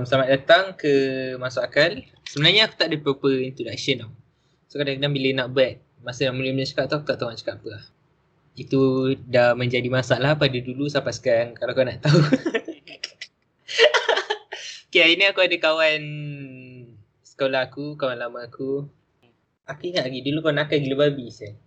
Um, selamat datang ke Masuk Akal. Sebenarnya aku tak ada proper introduction tau. So kadang-kadang bila nak buat masa yang mula-mula cakap tu aku tak tahu nak cakap apa lah. Itu dah menjadi masalah pada dulu sampai sekarang kalau kau nak tahu. okay, hari ni aku ada kawan sekolah aku, kawan lama aku. Aku ingat lagi dulu kau nakal gila babi sen.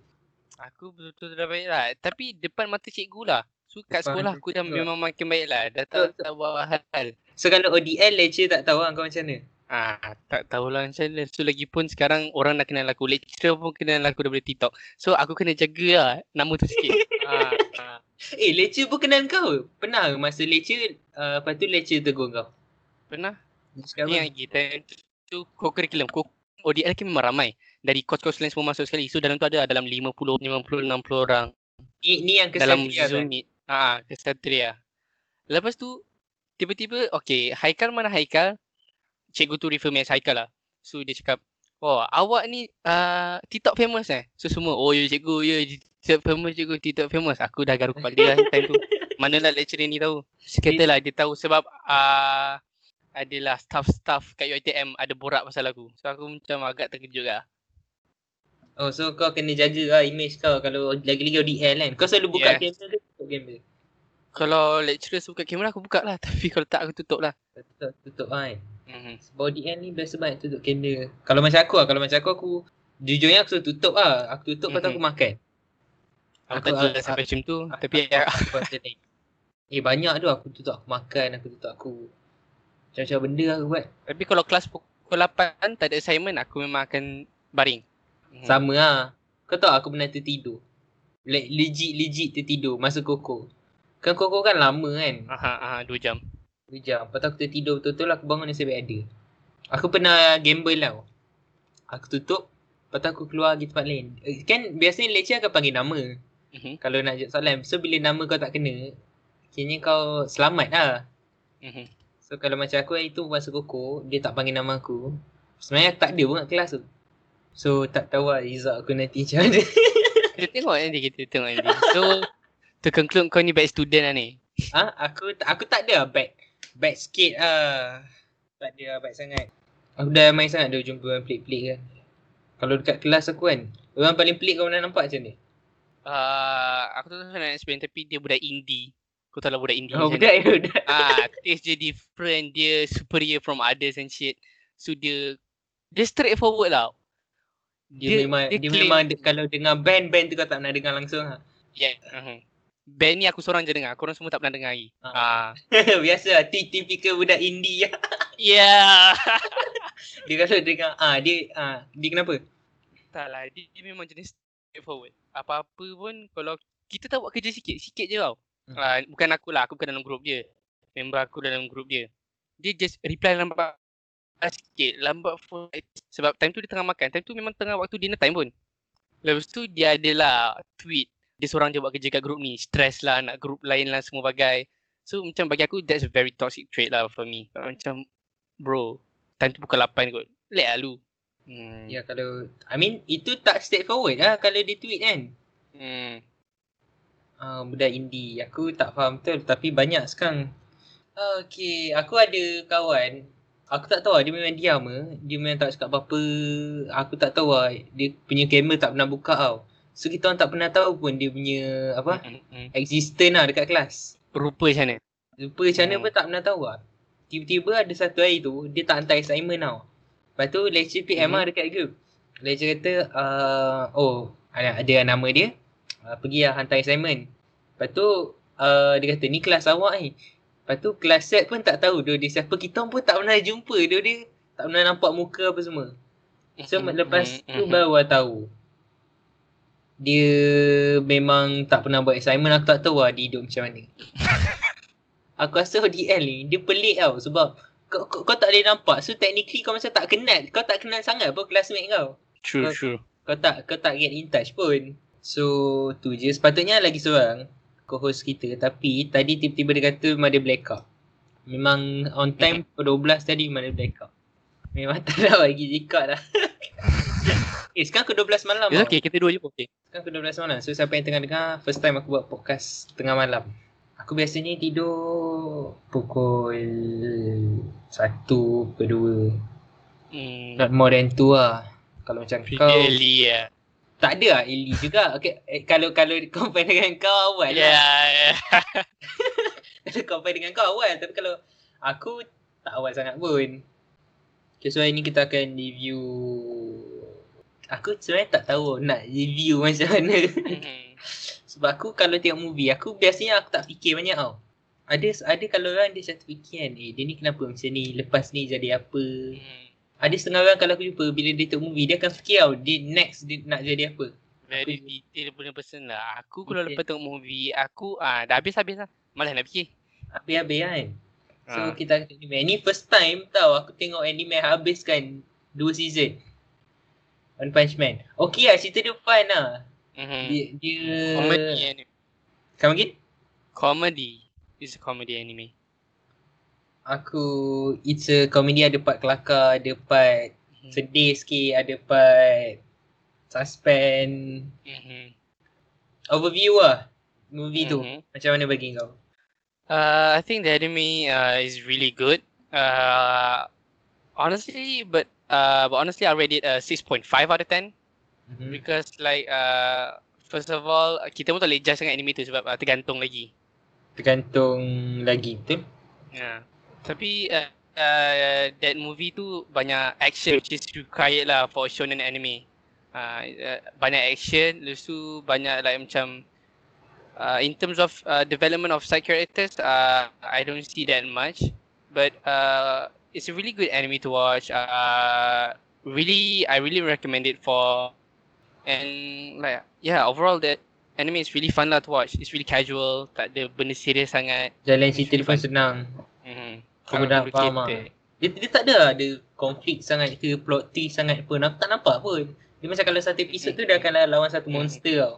Aku betul-betul dah baik lah. Tapi depan mata cikgu lah. So kat sekolah aku dah cikgu. memang makin baik lah. Dah tak, tak buat hal. So kalau ODL lecture tak tahu kan kau macam mana? Ah, tak tahulah macam mana. So lagipun sekarang orang dah kenal aku. Lecturer pun kenal aku daripada TikTok. So aku kena jaga lah nama tu sikit. ah, ah. Eh lecture pun kenal kau. Pernah masa lecture uh, lepas tu lecture tegur kau? Pernah? Ni lagi. Time tu co-curriculum. Co ODL kan memang ramai. Dari kos-kos lain semua masuk sekali. So dalam tu ada dalam 50, 50, 60 orang. Ni, ni yang dalam kesatria Zoom kan? meet. Ah, kesatria. Lepas tu tiba-tiba okay, Haikal mana Haikal? Cikgu tu refer me as Haikal lah. So dia cakap, "Oh, awak ni uh, TikTok famous eh?" So semua, "Oh, ya cikgu, ya TikTok famous cikgu, TikTok famous." Aku dah garuk kepala lah time tu. Manalah lecturer ni tahu. Sekata lah dia tahu sebab uh, adalah staff-staff kat UiTM ada borak pasal aku. So aku macam agak terkejut lah. Oh so kau kena jaga lah image kau kalau lagi-lagi ODL kan. Kau selalu buka Yes. kamera ke tutup kamera? Kalau lecturer suruh buka kamera aku buka lah. Tapi kalau tak aku tutup lah. Tutup, tutup kan. Mm-hmm. Sebab ODL ni biasa banget tutup kamera. Kalau macam aku lah, kalau macam aku aku jujurnya aku tutup lah. Aku tutup mm-hmm. lepas tu aku makan. Aku, Aku- tak jelas aku- sampai macam tu. Aku- Tapi aku- aku lain. Eh banyak tu aku tutup aku makan, aku tutup aku macam-macam benda aku buat. Tapi kalau kelas pukul 8 tak ada assignment aku memang akan baring. Hmm. Sama lah. Kau tahu aku pernah tertidur. Like legit legit tertidur masa koko. Kan koko kan lama kan. Aha, aha, 2 jam. 2 jam. Lepas tu aku tertidur betul-betul aku bangun nasib baik ada. Aku pernah gamble tau. Aku tutup. Lepas tu aku keluar pergi tempat lain. Eh, Kan biasanya lecture akan panggil nama. Mhm. Kalau nak jawab soalan. So bila nama kau tak kena. Kayaknya kau selamat lah. Mhm. So kalau macam aku hari tu masa koko. Dia tak panggil nama aku. Sebenarnya aku tak ada pun kat kelas tu. So tak tahu lah result aku nanti macam mana. Kita tengok nanti kita tengok nanti. So to conclude kau ni bad student lah ni. ha? Aku aku tak ada bad. Bad sikit lah. Tak ada lah bad sangat. Aku dah main sangat dah jumpa orang pelik-pelik kan. Kalau dekat kelas aku kan. Orang paling pelik kau pernah nampak macam ni? Uh, aku tak tahu nak explain tapi dia budak indie. Kau tahu lah budak indie Oh budak ya budak. Ah, taste dia different, dia superior from others and shit. So dia dia straightforward lah. Dia, Dia- memang dia dia, memang de- kalau dengar band-band tu kau tak pernah dengar langsung lah. Yeah. Uh-huh. Band ni aku seorang je dengar. Korang semua tak pernah dengar lagi. Ah. Biasa lah. Ti- Tipikal budak indie lah. Yeah. Dia kalau dengar ah dia ah dia kenapa? Tak lah, dia, dia memang jenis straightforward. Apa-apa pun kalau kita tak buat kerja sikit, sikit je tau. Hmm. Uh, bukan aku lah, aku bukan dalam grup dia. Member aku dalam grup dia. Dia just reply lambat sikit, lambat for sebab time tu dia tengah makan. Time tu memang tengah waktu dinner time pun. Lepas tu dia adalah tweet. Dia seorang je buat kerja kat grup ni. Stress lah, nak grup lain lah semua bagai. So macam bagi aku that's a very toxic trait lah for me. Macam bro, time tu pukul 8 kot. Let lah lu. Hmm. Ya kalau I mean itu tak straightforward lah kalau dia tweet kan. Hmm. Ah budak indie. Aku tak faham betul tapi banyak sekarang. Okay, aku ada kawan. Aku tak tahu lah, dia memang diam ke. Dia memang tak cakap apa-apa. Aku tak tahu lah. Dia punya kamera tak pernah buka tau. So kita orang tak pernah tahu pun dia punya apa Hmm, hmm, hmm. existence lah dekat kelas. Rupa macam mana? Lupa macam mana Hmm. pun tak pernah tahu lah. Tiba-tiba ada satu hari tu, dia tak hantar assignment tau. Lepas tu lecturer PM Mhm. lah dekat group. Lecturer kata, uh, oh ada, ada nama dia, uh, pergi lah hantar assignment. Lepas tu uh, dia kata, ni kelas awak ni. Lepas tu kelas set pun tak tahu dia, dia siapa. Kita pun tak pernah jumpa dia, dia tak pernah nampak muka apa semua. So lepas tu baru lah tahu. Dia memang tak pernah buat assignment, aku tak tahu lah dia hidup macam mana. Aku rasa ODL ni dia pelik tau sebab kau, kau, kau tak boleh nampak. So technically kau macam tak kenal. Kau tak kenal sangat pun classmate kau. True, Kau- true. Kau tak kau tak get in touch pun. So tu je. Sepatutnya lagi seorang co-host kita tapi tadi tiba-tiba dia kata memang dia blackout. Memang on time pukul 12 tadi memang dia blackout. Memang tak nak bagi record lah. Eh sekarang ke 12 malam It's tau. okay, kita dua je okay. Sekarang ke 12 malam. So siapa yang tengah dengar, first time aku buat podcast tengah malam. Aku biasanya tidur pukul 1 ke 2. Hmm. Not more than 2 lah. Kalau macam Pretty kau early ya. tak ada lah early juga. Okay, eh, kalau kalau compare dengan kau awal Ya, lah. ya. Kalau compare dengan kau awal. Tapi kalau aku tak awal sangat pun. Okay, so hari ni kita akan review Aku sebenarnya tak tahu nak review macam mana. Mhm. Sebab aku kalau tengok movie, aku biasanya aku tak fikir banyak tau. Ada ada kalau orang dia satu fikir kan, eh dia ni kenapa macam ni, lepas ni jadi apa. Hmm. Ada setengah orang kalau aku jumpa bila dia tengok movie, dia akan fikir tau, dia next dia nak jadi apa. Very detail punya person lah. Aku kalau Okay. lepas tengok movie, aku ah dah habis-habis lah. Malas nak fikir. Habis-habis kan. So Ah. kita anime. Ni first time tau aku tengok anime habiskan dua season. One Punch Man. Okay lah, cerita dia fun lah. Mhm. Dia, dia... Comedy anime. Come again? Comedy. It's a comedy anime. Aku, it's a comedy ada part kelakar, ada part Mhm. sedih sikit, ada part suspense. Mhm. Overview lah movie tu. Mhm. Macam mana bagi kau? Uh, I think the anime uh, is really good. Uh, honestly, but uh, but honestly, I rate it a 6.5 out of 10 Mm-hmm. because like uh, first of all, kita pun tak boleh judge sangat anime tu sebab uh, tergantung lagi. Tergantung lagi betul? Yeah. Tapi uh, uh, that movie tu banyak action which is required lah for shonen anime. Uh, uh, banyak action, lepas tu banyak like macam uh, in terms of uh, development of side characters, uh, I don't see that much. But uh, it's a really good anime to watch. Uh, really, I really recommend it for and like yeah, overall that anime is really fun lah to watch. It's really casual, tak ada benda serius sangat. Jalan cerita dia pun senang. Mm-hmm. Kau dah faham lah. Dia, dia tak ada ada konflik sangat ke plot twist sangat pun. Aku tak nampak pun. Dia macam kalau satu episod tu dia akan lawan satu monster tau.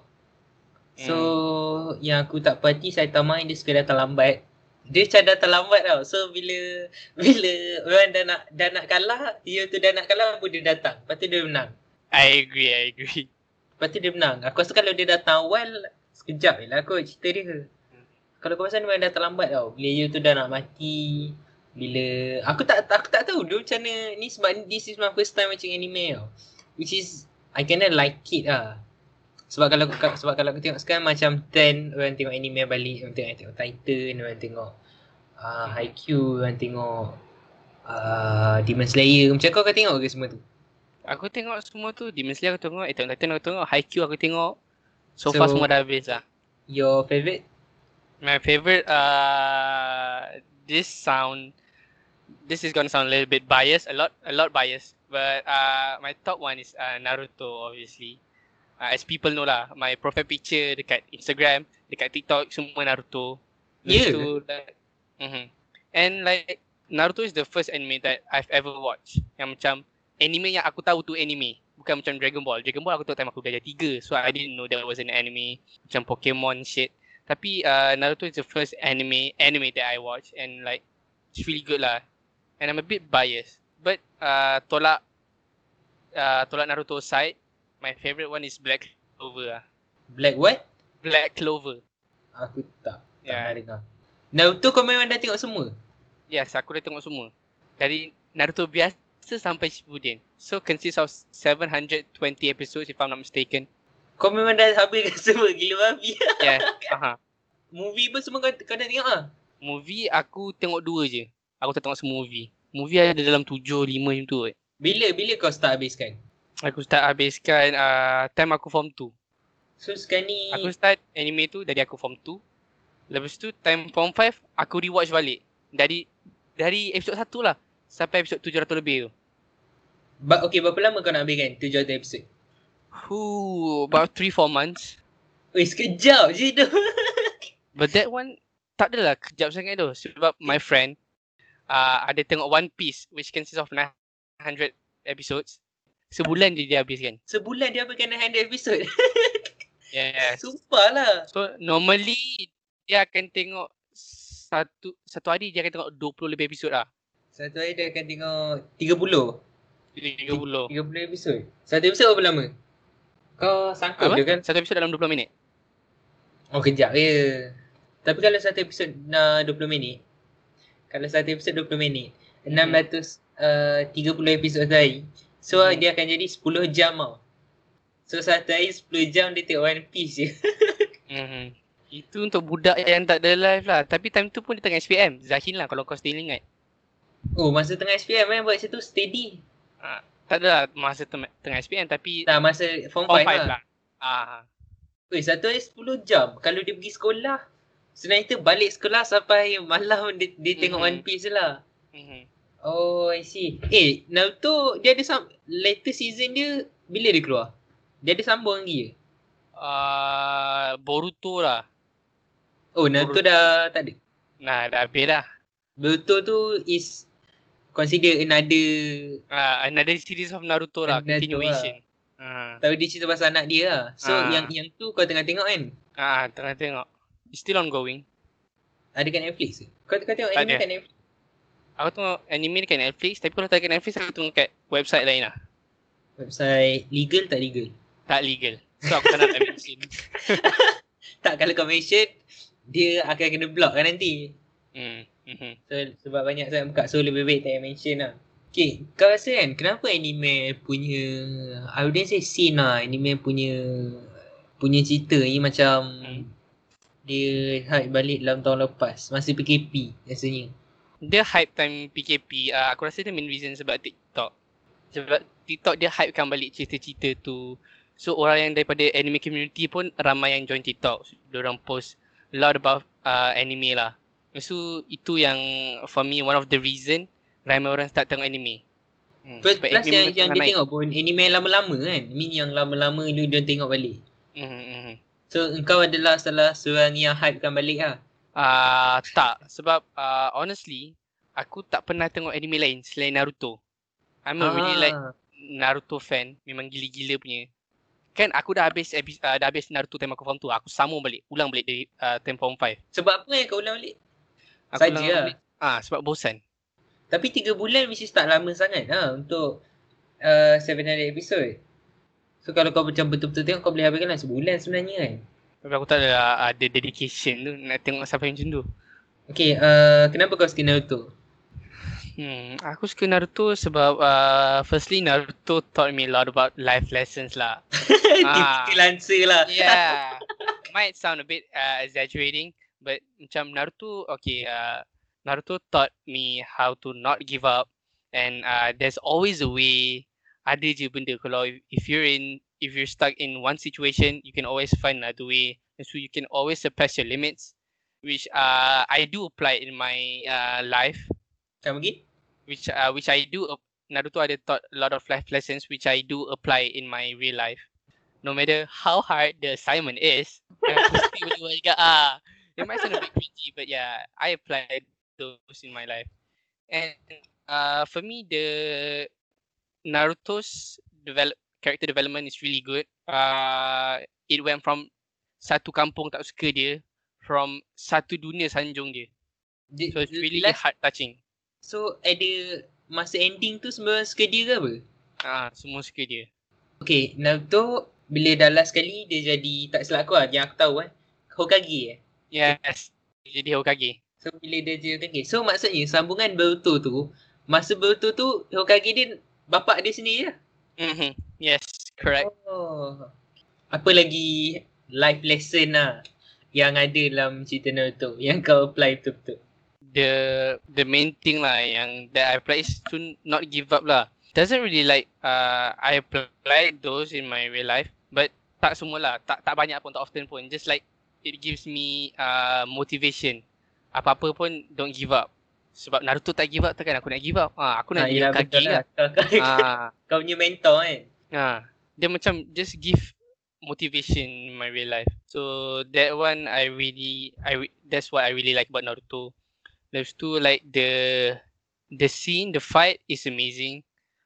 So yang aku tak parti Saitama ni dia suka datang lambat. Dia macam datang lambat tau. So bila bila orang dah nak dah nak kalah, dia tu dah nak kalah pun dia datang. Lepas tu dia menang. I agree, I agree. Lepas tu dia menang. Aku rasa kalau dia datang awal sekejap je lah kot cerita dia. Kalau kau pasal dia memang datang lambat tau. Bila dia tu dah nak mati. Bila aku tak aku tak tahu dia macam mana ni sebab this is my first time watching anime tau. Which is I kinda like it lah. Sebab kalau ka- sebab kalau aku tengok sekarang macam trend orang tengok anime balik, orang tengok, tengok Titan, orang tengok uh, Haikyuu, orang tengok uh, Demon Slayer. Macam kau kau tengok ke semua tu? Aku tengok semua tu, Demon Slayer aku tengok, Attack on Titan aku tengok, Haikyuu aku tengok. So, far So- semua dah habis lah. Your favourite? My favorite, uh, this sound, this is gonna sound a little bit biased, a lot, a lot biased. But uh, my top one is uh, Naruto, obviously. Uh, as people know lah, my profile picture dekat Instagram, dekat TikTok semua Naruto. Ya Lepas ke? tu, like, mhm. And like Naruto is the first anime that I've ever watched. Yang macam anime yang aku tahu tu anime. Bukan macam Dragon Ball. Dragon Ball aku tahu time aku belajar tiga. So I didn't know there was an anime. Macam Pokemon shit. Tapi uh, Naruto is the first anime anime that I watch and like it's really good lah. And I'm a bit biased. But uh, tolak uh, tolak Naruto side, my favorite one is Black Clover lah. Black what? Black Clover. Aku tak. Tak Ya. yeah. dengar. Naruto kau memang dah tengok semua? Yes, aku dah tengok semua. Dari Naruto biasa sampai Shippuden. So consists of 720 episodes if I'm not mistaken. Kau memang dah habiskan semua gila babi. Yeah. Aha. Movie pun semua kau, kau dah tengok ah? Movie aku tengok dua je. Aku tak tengok semua movie. Movie ada dalam tujuh, lima macam tu. Bila bila kau start habiskan? Aku start habiskan uh, time aku form 2. So sekarang ni Aku start anime tu dari aku form 2. Lepas tu time form 5 aku rewatch balik. Dari dari episod 1 lah sampai episod 700 lebih tu. ba- okay, berapa lama kau nak habiskan 700 episod? Ooh, about 3-4 months. Weh sekejap je tu. But that one tak adalah kejap sangat tu sebab my friend uh, ada tengok One Piece which consists of 900 episodes. Sebulan je dia habiskan. Sebulan dia habiskan 100 episod. Yes. Sumpah lah. So normally dia akan tengok satu satu hari dia akan tengok 20 lebih episod lah. Satu hari dia akan tengok 30. 30. 30 episod. Satu episod berapa lama? Kau sangkut Apa? je kan? Satu episod dalam 20 minit. Oh kejap je. Tapi kalau satu episod uh, 20 minit. Kalau satu episod 20 minit. 600 uh, 30 episod satu hari. So Hmm. dia akan jadi 10 jam tau. So satu hari 10 jam dia tengok One Piece je. Mhm. Itu untuk budak yang tak ada live lah. Tapi time tu pun dia tengah SPM. Zahin lah kalau kau still ingat. oh masa tengah SPM kan buat macam tu steady. Tak ada lah masa tem- tengah SPM tapi Tak masa form form 5 5 lah. lah. Ah. Weh satu hari 10 jam. Kalau dia pergi sekolah. Sebenarnya tu balik sekolah sampai malam dia, dia tengok Mhm. One Piece lah. Mhm. Oh I see. Eh Naruto dia ada sam- latest season dia bila dia keluar? Dia ada sambung lagi ke? Uh, Boruto lah. Oh Naruto Boruto. dah tak ada. Nah, dah habis dah. Boruto tu is consider another Uh, another series of Naruto lah. Naruto Continuation. Ah, tahu dia cerita pasal anak dia lah. So Ah. yang yang tu kau tengah tengok kan? ah, tengah tengok. It's still ongoing. Ada kat Netflix ke? Kau, kau tengok Tak anime kat Netflix? Aku tengok anime dekat Netflix. Tapi kalau tak kat Netflix, aku tengok kat website lain lah. Website legal tak legal? Tak legal. So aku tak nak mention. Tak kalau kau mention dia akan kena block kan nanti. Hmm. mhm. So sebab banyak sangat buka so lebih baik tak payah mention lah. Okay, kau rasa kan kenapa anime punya I wouldn't say scene lah, anime punya punya cerita ni macam Hmm. dia hype balik dalam tahun lepas masa PKP rasanya. Dia hype time PKP. Uh, aku rasa dia main reason sebab TikTok. Sebab TikTok dia hypekan balik cerita-cerita tu. So orang yang daripada anime community pun ramai yang join TikTok. So, orang post a lot about uh, anime lah. So itu yang for me one of the reason ramai orang start tengok anime. Hmm, Plus, plus anime yang, yang dia naik. tengok pun anime lama-lama kan. I mean yang lama-lama dia, dia tengok balik. Mhm, mhm. So engkau adalah salah seorang yang hypekan balik lah. Ah tak sebab uh, honestly aku tak pernah tengok anime lain selain Naruto. I'm a really like Naruto fan, memang gila-gila punya. Kan aku dah habis uh, dah habis Naruto time aku form 2. Aku sambung balik, ulang balik dari uh, time form 5. Sebab apa yang kau ulang balik? Aku Saja ulang lah. balik. Ah sebab bosan. Tapi 3 bulan is tak lama sangat lah untuk uh, 700 episode. So kalau kau macam betul-betul tengok kau boleh habiskan lah sebulan sebenarnya kan. Tapi aku tak ada uh, ada dedication tu nak tengok sampai macam tu. Okay, uh, kenapa kau suka Naruto? Hmm, aku suka Naruto sebab uh, firstly Naruto taught me a lot about life lessons lah. Typical answer lah. yeah. Might sound a bit uh, exaggerating, but macam Naruto, okay, uh, Naruto taught me how to not give up, and uh, there's always a way. Ada je benda kalau if, if you're in, if you're stuck in one situation, you can always find another way, and so you can always surpass your limits, which uh, I do apply in my uh, life, Come again? which uh, which I do. Naruto ada taught a lot of life lessons, which I do apply in my real life. No matter how hard the assignment is, aku still boleh buat juga. Ah, it might sound a bit cringy, but yeah, I applied those in my life. And uh, for me, the Naruto's develop character development is really good. Uh, it went from satu kampung tak suka dia, from satu dunia sanjung dia. Di- So it's really last, heart touching. so ada masa ending tu semua suka dia ke apa? Ah, semua suka dia. Okay, Naruto bila dah last kali dia jadi tak silap aku lah yang aku tahu kan. Hokage eh. Yes. Jadi Hokage. So bila dia jadi Hokage. So maksudnya sambungan Boruto tu masa Boruto tu Hokage dia bapak dia sendiri lah. Mm-hmm. Yes, correct. Oh. Apa lagi life lesson lah yang ada dalam cerita Naruto yang kau apply betul-betul. The the main thing lah yang that I apply is to not give up lah. Doesn't really like uh I apply those in my real life, but tak semua lah. Tak tak banyak pun, tak often pun. Just like it gives me uh motivation. Apa-apa pun don't give up. Sebab Naruto tak give up takkan aku nak give up. Ah, aku nak Ah, jadi Hokage betul lah. Kau, kau, Ah, kau punya mentor kan. ah. Dia macam just give motivation in my real life. So that one I really I that's what I really like about Naruto. There's two like the the scene, the fight is amazing.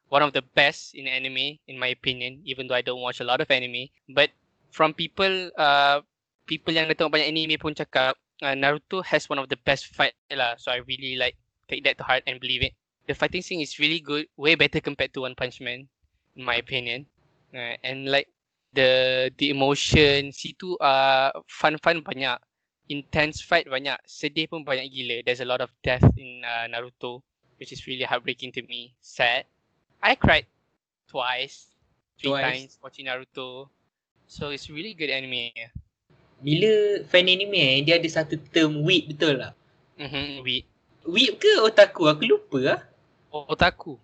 One of the best in anime in my opinion, even though I don't watch a lot of anime. But from people uh people yang dah tengok banyak anime pun cakap uh, Naruto has one of the best fight lah. So I really like take that to heart and believe it. the fighting scene is really good, way better compared to One Punch Man, in my opinion. Uh, and like the the emotion situ uh fun fun banyak, intense fight banyak, sedih pun banyak gila. There's a lot of death in uh, Naruto, which is really heartbreaking to me. Sad. I cried twice, three Twice. times watching Naruto. So it's really good anime. Bila fan anime eh, dia ada satu term weeb betul tak? Mm-hmm. We Weeb ke otaku? Aku lupa lah. otaku.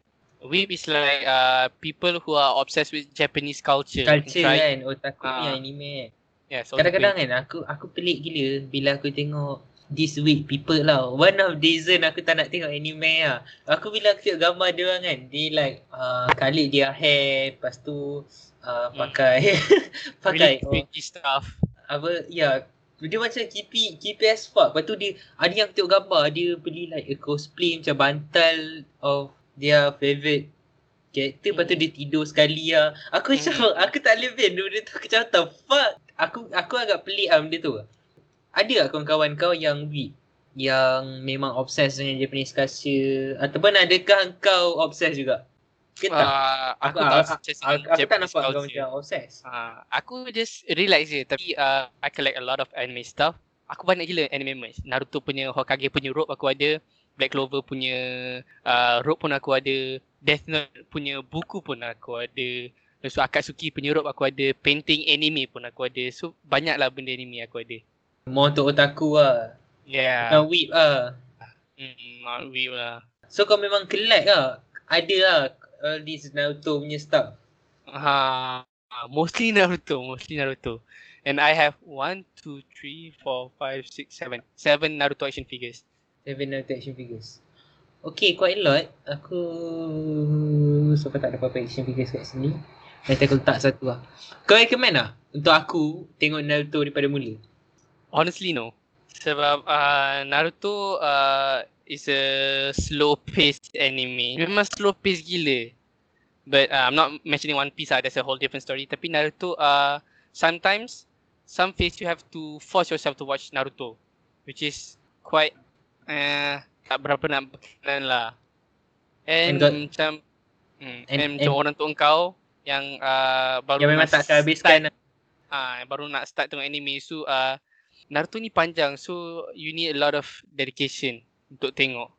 Weeb is like uh people who are obsessed with Japanese culture. Culture try- kan. Otaku ni Ah. anime kan. Yeah, so Kadang-kadang kan aku aku pelik gila bila aku tengok this week people lah. One of the reason aku tak nak tengok anime lah. Aku bila aku tengok gambar dia orang kan, dia like uh, kalik dia hair, lepas tu uh, pakai pakai really oh, stuff. Apa ya dia macam kipi kipi as fuck. Lepas tu dia ada yang tengok gambar dia beli like a cosplay macam bantal of their favourite character lepas tu dia tidur sekali lah. Aku macam Hmm. aku tak boleh bend benda tu aku macam what the fuck. Aku aku agak pelik lah benda tu. Ada tak kawan-kawan kau yang weak? Yang memang obses dengan Japanese culture Ataupun adakah kau obses juga? Ke tak? Uh, aku, Aku- tak aku- obsessed aku, dengan aku tak nampak kau macam obses Uh, aku just relax je tapi uh, I collect a lot of anime stuff. Aku banyak gila anime merch. Naruto punya Hokage punya robe aku ada. Black Clover punya uh, robe pun aku ada. Death Note punya buku pun aku ada. Tu Akatsuki punya robe aku ada. Painting anime pun aku ada. So banyak lah benda anime aku ada. More untuk otaku lah Yeah. Bukan weep lah Mm, not weird lah. So kau memang collect lah Ada lah all this Naruto punya stuff? Ha, mostly Naruto, mostly Naruto. And I have one, two, three, four, five, six, seven, seven Naruto action figures. Seven Naruto action figures. Okay quite a lot. Aku Sampai tak ada apa-apa action figures kat sini. Nanti aku letak satu lah. Kau recommend tak Untuk aku Tengok Naruto daripada mula? Honestly, no. Sebab uh, Naruto uh, is a slow paced anime. Memang slow paced gila. But uh, I'm not mentioning One Piece lah. That's a whole different story. Tapi Naruto, uh, sometimes, some phase you have to force yourself to watch Naruto. Which is quite, uh, tak berapa nak berkenan lah. And, And got- macam, hmm, and, and- macam orang tua kau yang uh, baru Yang memang tak habiskan lah. ah baru nak start tengok anime so uh, Naruto ni panjang so you need a lot of dedication untuk tengok.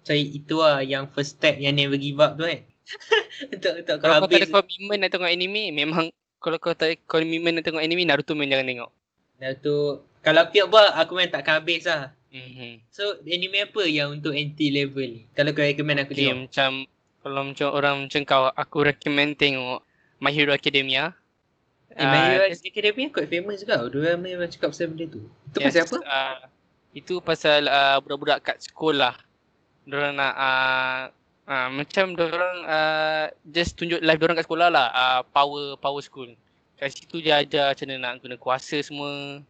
Macam itu lah yang first step yang never give up tu kan Untuk, untuk kau Kalau kau tak habis ada commitment nak tengok anime memang kalau kau tak commitment nak tengok anime Naruto memang jangan tengok. Naruto Kalau nak buat aku memang takkan habis lah Mhm. So anime apa yang untuk entry level ni Kalau kau recommend aku Okay, tengok macam kalau macam orang macam kau aku recommend tengok My Hero Academia. Eh, My Hero Ah, Academia quite famous juga Dia memang cakap pasal benda tu Itu Yes, pasal apa? Uh, itu pasal uh, budak-budak kat sekolah. Diorang nak uh, uh, macam diorang uh, just tunjuk live diorang kat sekolah lah. Uh, power power school. Kat situ dia ajar macam mana nak guna kuasa semua.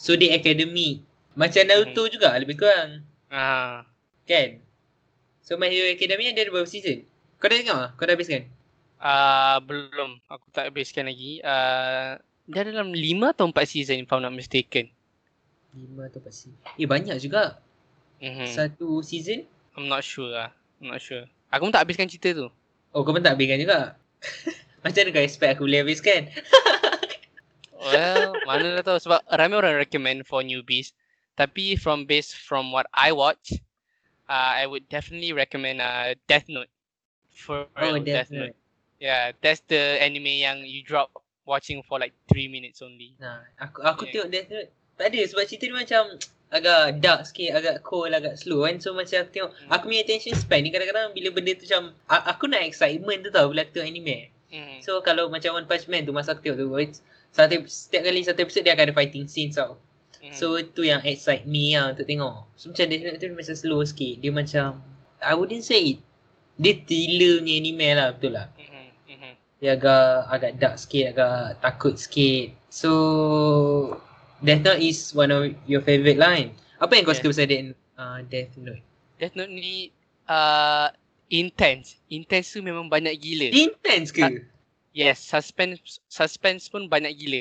So dia academy Macam Naruto Hmm. juga lebih kurang Uh, Kan? So My Hero Academia dia ada berapa season? Kau dah tengok lah? Kau dah habiskan? uh, belum. Aku tak habiskan lagi. Uh, dia dalam 5 atau 4 season if I'm not mistaken. 5 atau 4 season Eh banyak juga Mm-hmm. Satu season I'm not sure lah. I'm not sure. Aku pun tak habiskan cerita tu. Oh kau pun tak habiskan juga Macam mana kau expect aku boleh habiskan? Well, mana dah tahu sebab ramai orang recommend for newbies. Tapi from based from what I watch, uh, I would definitely recommend uh, Death Note. For Oh real, Death Note Yeah, that's the anime yang you drop watching for like 3 minutes only. Nah, aku aku Yeah. tengok Death Note Tak ada sebab cerita dia macam Agak dark sikit, agak cold, agak slow kan So macam aku tengok Hmm. Aku punya attention span ni kadang-kadang bila benda tu macam Aku nak excitement tu tau bila aku tengok anime Mm. So kalau macam One Punch Man tu masa aku tengok tu it's- satu, Setiap kali satu episode dia akan ada fighting scenes tau Mm. So tu yang excite me lah untuk tengok So macam Note tu dia macam slow sikit Dia macam I wouldn't say it Dia thriller punya anime lah betul lah Mhm, mhm. Dia agak agak dark sikit, agak takut sikit. So Death Note is one of your favourite line. Apa yang kau Yes. suka pasal Death, uh, Death Note? Death Note ni uh, intense. Intense tu memang banyak gila. Intense ke? Yes, suspense suspense pun banyak gila.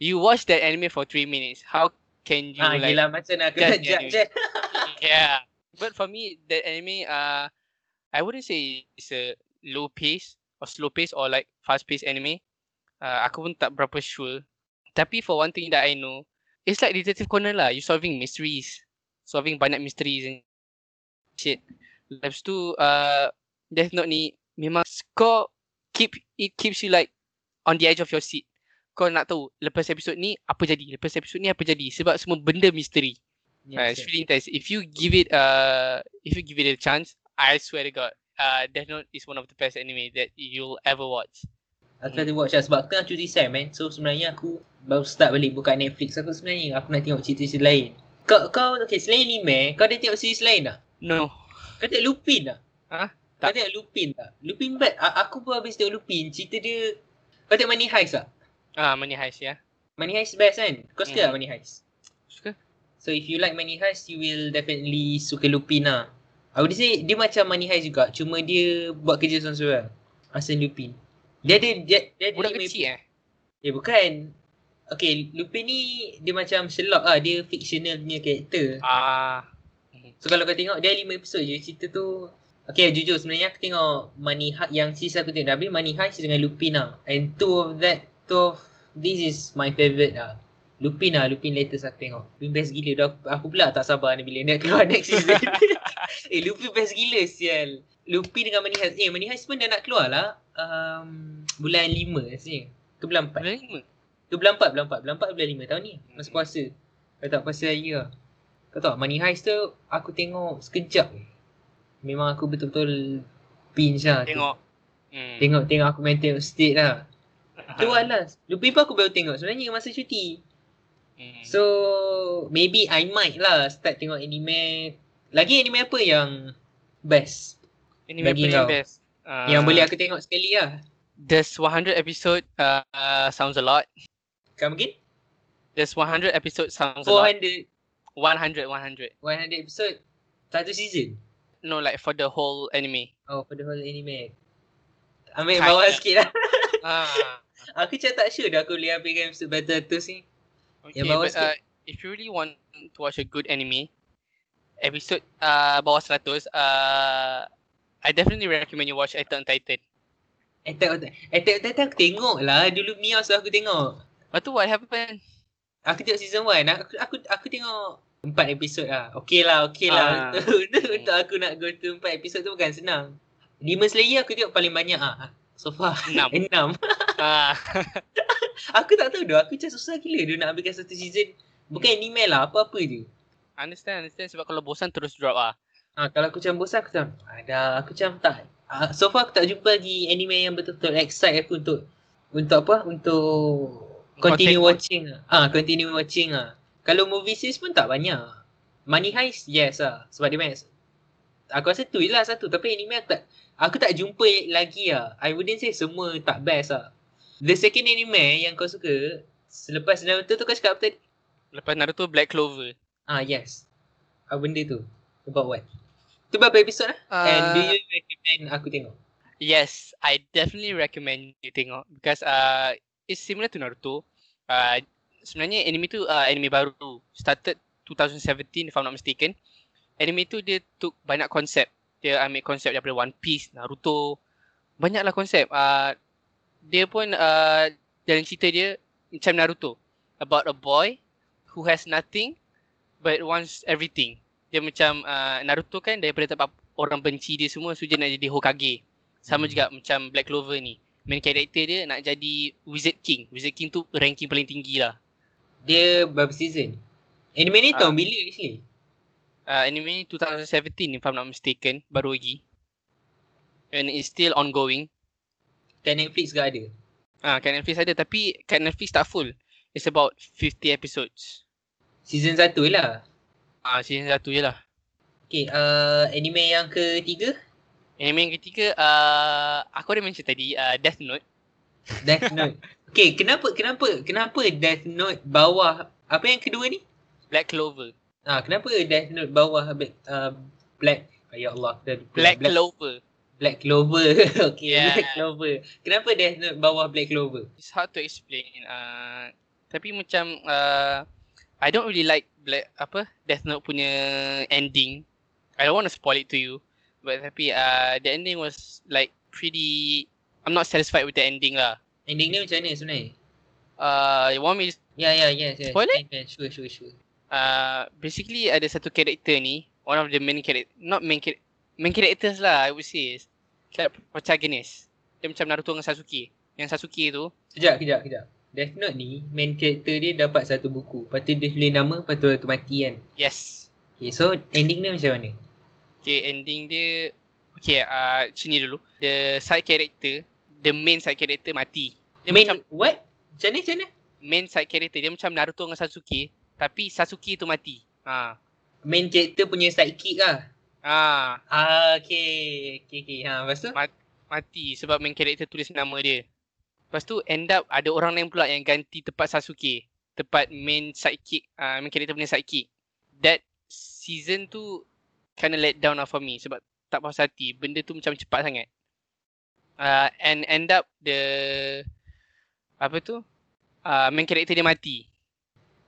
You watch that anime for 3 minutes. How can you ah, like yelah macam nak kena judge anime. je. yeah. But for me, that anime, uh, I wouldn't say it's a low pace or slow pace or like fast pace anime. Uh, aku pun tak berapa sure. Tapi for one thing that I know, it's like Detective Conan lah. You solving mysteries. Solving banyak mysteries and shit. Lepas tu, uh, Death Note ni memang kau keep it keeps you like on the edge of your seat. Kau nak tahu lepas episod ni apa jadi, lepas episod ni apa jadi sebab semua benda misteri. Yes, uh, it's really intense. If you give it uh if you give it a chance, I swear to God, uh Death Note is one of the best anime that you'll ever watch. Aku to watch lah sebab aku tengah cuti Sam man. So sebenarnya aku baru start balik buka Netflix. Aku sebenarnya aku nak tengok cerita-cerita lain. Kau, kau okay, selain anime, kau ada tengok series lain tak? No. Kau tengok Lupin tak? Hah? Kau Tak. tengok Lupin tak? Lupin bad. A- aku pun habis tengok Lupin. Cerita dia... Kau tengok Money Heist tak? Ah, Money Heist ya. Money Heist best kan? Kau suka tak Money Heist? Suka? So if you like Money Heist, you will definitely suka Lupin lah. I would say dia macam Money Heist juga. Cuma dia buat kerja seorang-seorang. Asal Lupin. Dia ada... Dia, dia ada Budak lima kecil eh. Eh bukan. Okay, Lupin ni dia macam Sherlock lah. Dia fictional punya karakter. Ah. So kalau kau tengok dia 5 episod je cerita tu. Okay jujur sebenarnya aku tengok Money Heist yang season aku tengok habis Money Heist dengan Lupin lah. And two of that, two of this is my favourite lah. Lupin lah, Lupin latest aku tengok. Lupin best gila. Dah, aku pula tak sabar ni bila nak keluar next season. eh Lupin best gila sial. Lupin dengan Money Heist. Eh Money Heist pun dah nak keluar lah. Um, bulan 5 rasanya. Ke bulan 4? Bulan lima. Tu bulan 4, bulan 4. Bulan 4 bulan 5 tahun ni. Masa Hmm. puasa. Kau tak puasa raya lah. Kau tahu Money Heist tu aku tengok sekejap. Memang aku betul-betul pinch lah. tu. Tengok. Hmm. Tengok tengok aku main tengok state lah. Tu lah. Lupin pun aku baru tengok sebenarnya masa cuti. Hmm. So maybe I might lah start tengok anime. Lagi anime apa yang best? Bagi memang yang best. Uh, yang boleh aku tengok sekali lah. There's 100 episode uh, uh, sounds a lot. Come again? There's 100 episode sounds a lot. 400 100 100. 100 episode satu season. No like for the whole anime. Oh, for the whole anime. Ambil Kinda. bawah sikit lah. ah. aku macam tak sure dah aku boleh habiskan episode Battle Atos ni. Okay, bawah but uh, if you really want to watch a good anime, episode uh, bawah 100, uh, I definitely recommend you watch Attack on Titan. Attack on Titan. Attack on Titan aku tengok lah. Dulu Mia so aku tengok. Lepas tu what happened? Aku tengok season 1. Aku, aku, aku tengok 4 episod lah. Okay lah, okay lah. Ah. Untuk, aku nak go to 4 episod tu bukan senang. Demon Slayer aku tengok paling banyak ah. So far. Enam. 6. Ah, aku tak tahu dah. Aku macam susah gila dia nak ambilkan satu season. Bukan anime lah. Apa-apa je. understand, understand. Sebab kalau bosan terus drop ah. Ha, kalau aku macam bosan aku macam ada aku macam tak. Uh, so far aku tak jumpa lagi anime yang betul-betul excite aku untuk untuk apa? Untuk continue Kau watching. Ah ha, continue watching ah. Kalau movie series pun tak banyak. Money Heist yes ah sebab dia main aku rasa tu lah satu tapi anime aku tak aku tak jumpa lagi ah. I wouldn't say semua tak best ah. The second anime yang kau suka selepas Naruto tu kau cakap apa tadi? Lepas Naruto Black Clover. ah yes. Apa benda tu. About what tu berapa episod lah Uh, And do you recommend aku tengok? Yes, I definitely recommend you tengok because uh, it's similar to Naruto. Uh, sebenarnya anime tu uh, anime baru started 2017 if I'm not mistaken. Anime tu dia took banyak konsep. Dia ambil konsep daripada One Piece, Naruto. Banyaklah konsep. Uh, dia pun uh, dalam cerita dia macam Naruto. About a boy who has nothing but wants everything. Dia macam uh, Naruto kan daripada tempat orang benci dia semua so dia nak jadi Hokage. Sama Hmm. juga macam Black Clover ni. Main character dia nak jadi Wizard King. Wizard King tu ranking paling tinggi lah. Dia berapa season? Anime ni Ah. tahun bila actually? Uh, anime ni 2017 if I'm not mistaken. Baru lagi. And it's still ongoing. Kat Netflix ke ada? Ah, kat Netflix ada tapi kat Netflix tak full. It's about 50 episodes. Season 1 lah. Ah, season satu je lah. Okay, uh, anime yang ketiga? Anime yang ketiga, uh, aku ada mention tadi, uh, Death Note. Death Note. okay, kenapa kenapa kenapa Death Note bawah apa yang kedua ni? Black Clover. Ah, kenapa Death Note bawah uh, Black Ya Allah. Black, Black, Clover. Black Clover. okay, Yeah. Black Clover. Kenapa Death Note bawah Black Clover? It's hard to explain. Uh, tapi macam uh, I don't really like Black apa Death Note punya ending. I don't want to spoil it to you. But tapi uh, the ending was like pretty I'm not satisfied with the ending lah. Ending dia macam mana sebenarnya? Uh, you want me to Ya, ya, yes, yes. Spoiler? Can, can. Sure, sure, sure. uh, basically ada satu karakter ni, one of the main character, not main character, main characters lah I would say is like protagonist. Dia macam Naruto dengan Sasuke. Yang Sasuke tu, Sekejap, kejap, kejap. Death Note ni, main character dia dapat satu buku. Lepas tu dia tulis nama, lepas tu tu mati kan. yes. Okay, so ending dia macam mana? Okay, ending dia, okay, uh, sini dulu. The side character, the main side character mati. Dia main, macam what? Macam mana, macam mana? main side character, dia macam Naruto dengan Sasuke. Tapi Sasuke tu mati. Ha. Main character punya sidekick lah. Ha. Ah, okay. Okay, okay. Ha, lepas tu? Ma- mati sebab main character tulis nama dia. Lepas tu end up ada orang lain pula yang ganti tempat Sasuke. Tempat main sidekick, uh, main character punya sidekick. That season tu kinda let down lah for me sebab tak puas hati. Benda tu macam cepat sangat. Uh, and end up the apa tu? Uh, main character dia mati.